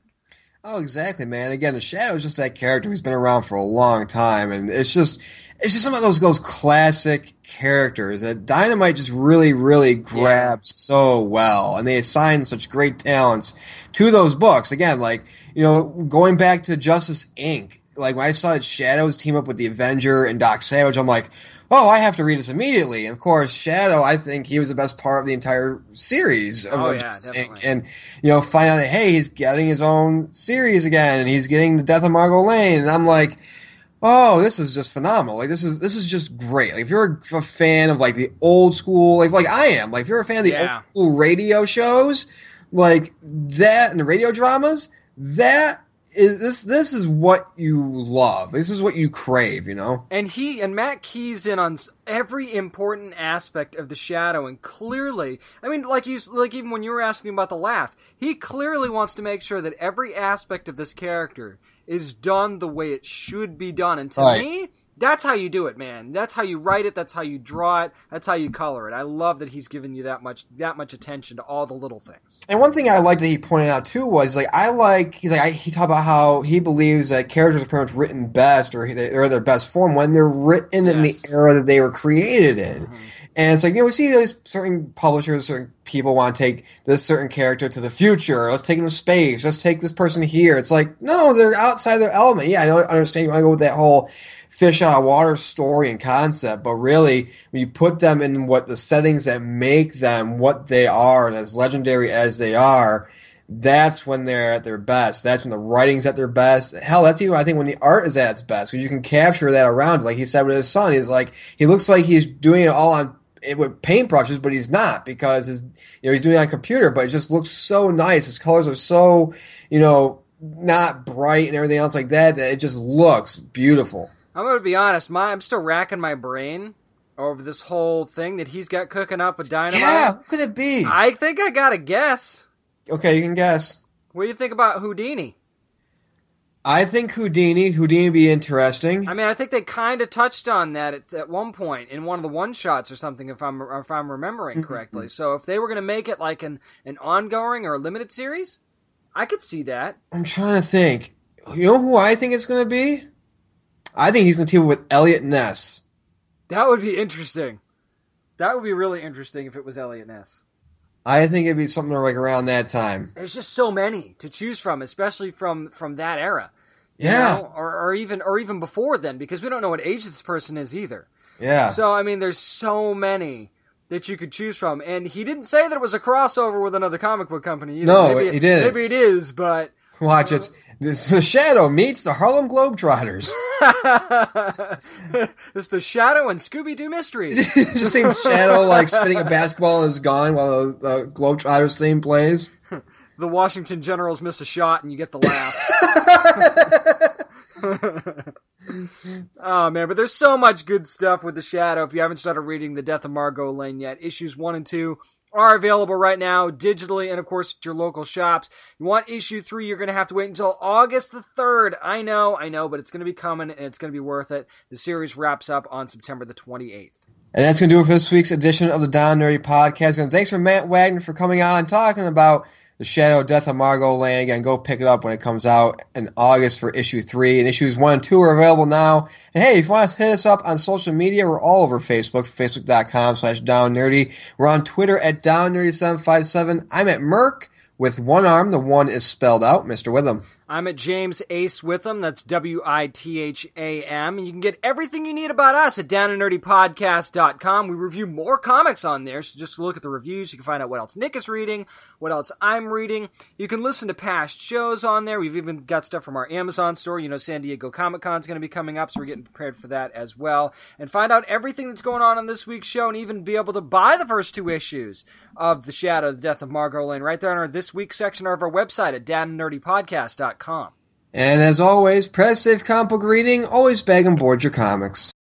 Oh, exactly, man. Again, the Shadow is just that character who's been around for a long time, and it's just, it's just some of those those classic characters that Dynamite just really, really grabs so well, and they assign such great talents to those books. Again, like you know, going back to Justice Inc. Like when I saw Shadows team up with the Avenger and Doc Savage, I'm like, oh, I have to read this immediately. And of course, Shadow, I think he was the best part of the entire series of Oh, yeah, Justice Inc. definitely. And you know, find out that hey, he's getting his own series again, and he's getting the Death of Margo Lane, and I'm like, oh, this is just phenomenal. Like this is this is just great. Like if you're a, a fan of like the old school, like like I am, like if you're a fan of the Yeah. old school radio shows, like that and the radio dramas, that is this this is what you love. This is what you crave. You know. And he and Matt keys in on every important aspect of the shadow, and clearly, I mean, like you, like even when you were asking about the laugh, he clearly wants to make sure that every aspect of this character is done the way it should be done. And to Right. me, that's how you do it, man. That's how you write it. That's how you draw it. That's how you color it. I love that he's given you that much, that much attention to all the little things. And one thing I liked that he pointed out too was like I like he's like I, he talked about how he believes that characters are pretty much written best or they're their best form when they're written in the era that they were created in. Mm-hmm. And it's like you know we see those certain publishers, certain people want to take this certain character to the future. Let's take them to space. Let's take this person here. It's like no, they're outside their element. Yeah, I don't understand. You want to go with that whole fish out of water story and concept, but really when you put them in what the settings that make them what they are and as legendary as they are, that's when they're at their best. That's when the writing's at their best. Hell, that's even I think when the art is at its best because you can capture that around. Like he said with his son, he's like he looks like he's doing it all on it with paintbrushes, but he's not because his you know he's doing it on computer, but it just looks so nice. His colors are so you know not bright and everything else like that that it just looks beautiful. I'm gonna be honest, my I'm still racking my brain over this whole thing that he's got cooking up with dynamite. Yeah, who could it be? I think I got a guess. Okay, you can guess. What do you think about Houdini? I think Houdini. Houdini would be interesting. I mean, I think they kind of touched on that at, at one point in one of the one shots or something, if I'm if I'm remembering mm-hmm. correctly. so if they were going to make it like an an ongoing or a limited series, I could see that. I'm trying to think. You know who I think it's going to be? I think he's going to team with Eliot Ness. That would be interesting. That would be really interesting if it was Eliot Ness. I think it'd be something like around that time. There's just so many to choose from, especially from from that era. Yeah, know? or or even or even before then, because we don't know what age this person is either. yeah. So I mean, there's so many that you could choose from, and he didn't say that it was a crossover with another comic book company. Either. No, maybe, he didn't. Maybe it is, but Watch it. This, the Shadow meets the Harlem Globetrotters. it's the Shadow and Scooby Doo mysteries. it Just seeing Shadow like spinning a basketball in his gun while the, the Globetrotters theme plays. the Washington Generals miss a shot, and you get the laugh. oh man, but there's so much good stuff with the Shadow. If you haven't started reading The Death of Margo Lane yet, issues one and two are available right now digitally and of course at your local shops. You want issue three, you're gonna have to wait until August the third. I know, I know, but it's gonna be coming and it's gonna be worth it. The series wraps up on September the 28th. And that's going to do it for this week's edition of the Down Nerdy Podcast. And thanks for Matt Wagner for coming on and talking about The Shadow Death of Margo Lane. Again, go pick it up when it comes out in August for issue three. And issues one and two are available now. And hey, if you want to hit us up on social media, we're all over Facebook, facebook.com slash down nerdy. We're on Twitter at down nerdy757. I'm at Merc with one arm. The one is spelled out, Mr. Witham. I'm at James Ace Witham. That's W I T H A M. You can get everything you need about us at downandnerdypodcast.com. We review more comics on there, so just look at the reviews. You can find out what else Nick is reading, what else I'm reading. You can listen to past shows on there. We've even got stuff from our Amazon store. You know, San Diego Comic Con is going to be coming up, so we're getting prepared for that as well. And find out everything that's going on on this week's show and even be able to buy the first two issues of The Shadow, The Death of Margo Lane right there on our This Week section of our website at downandnerdypodcast.com. And as always, press safe comic book reading. Always bag and board your comics.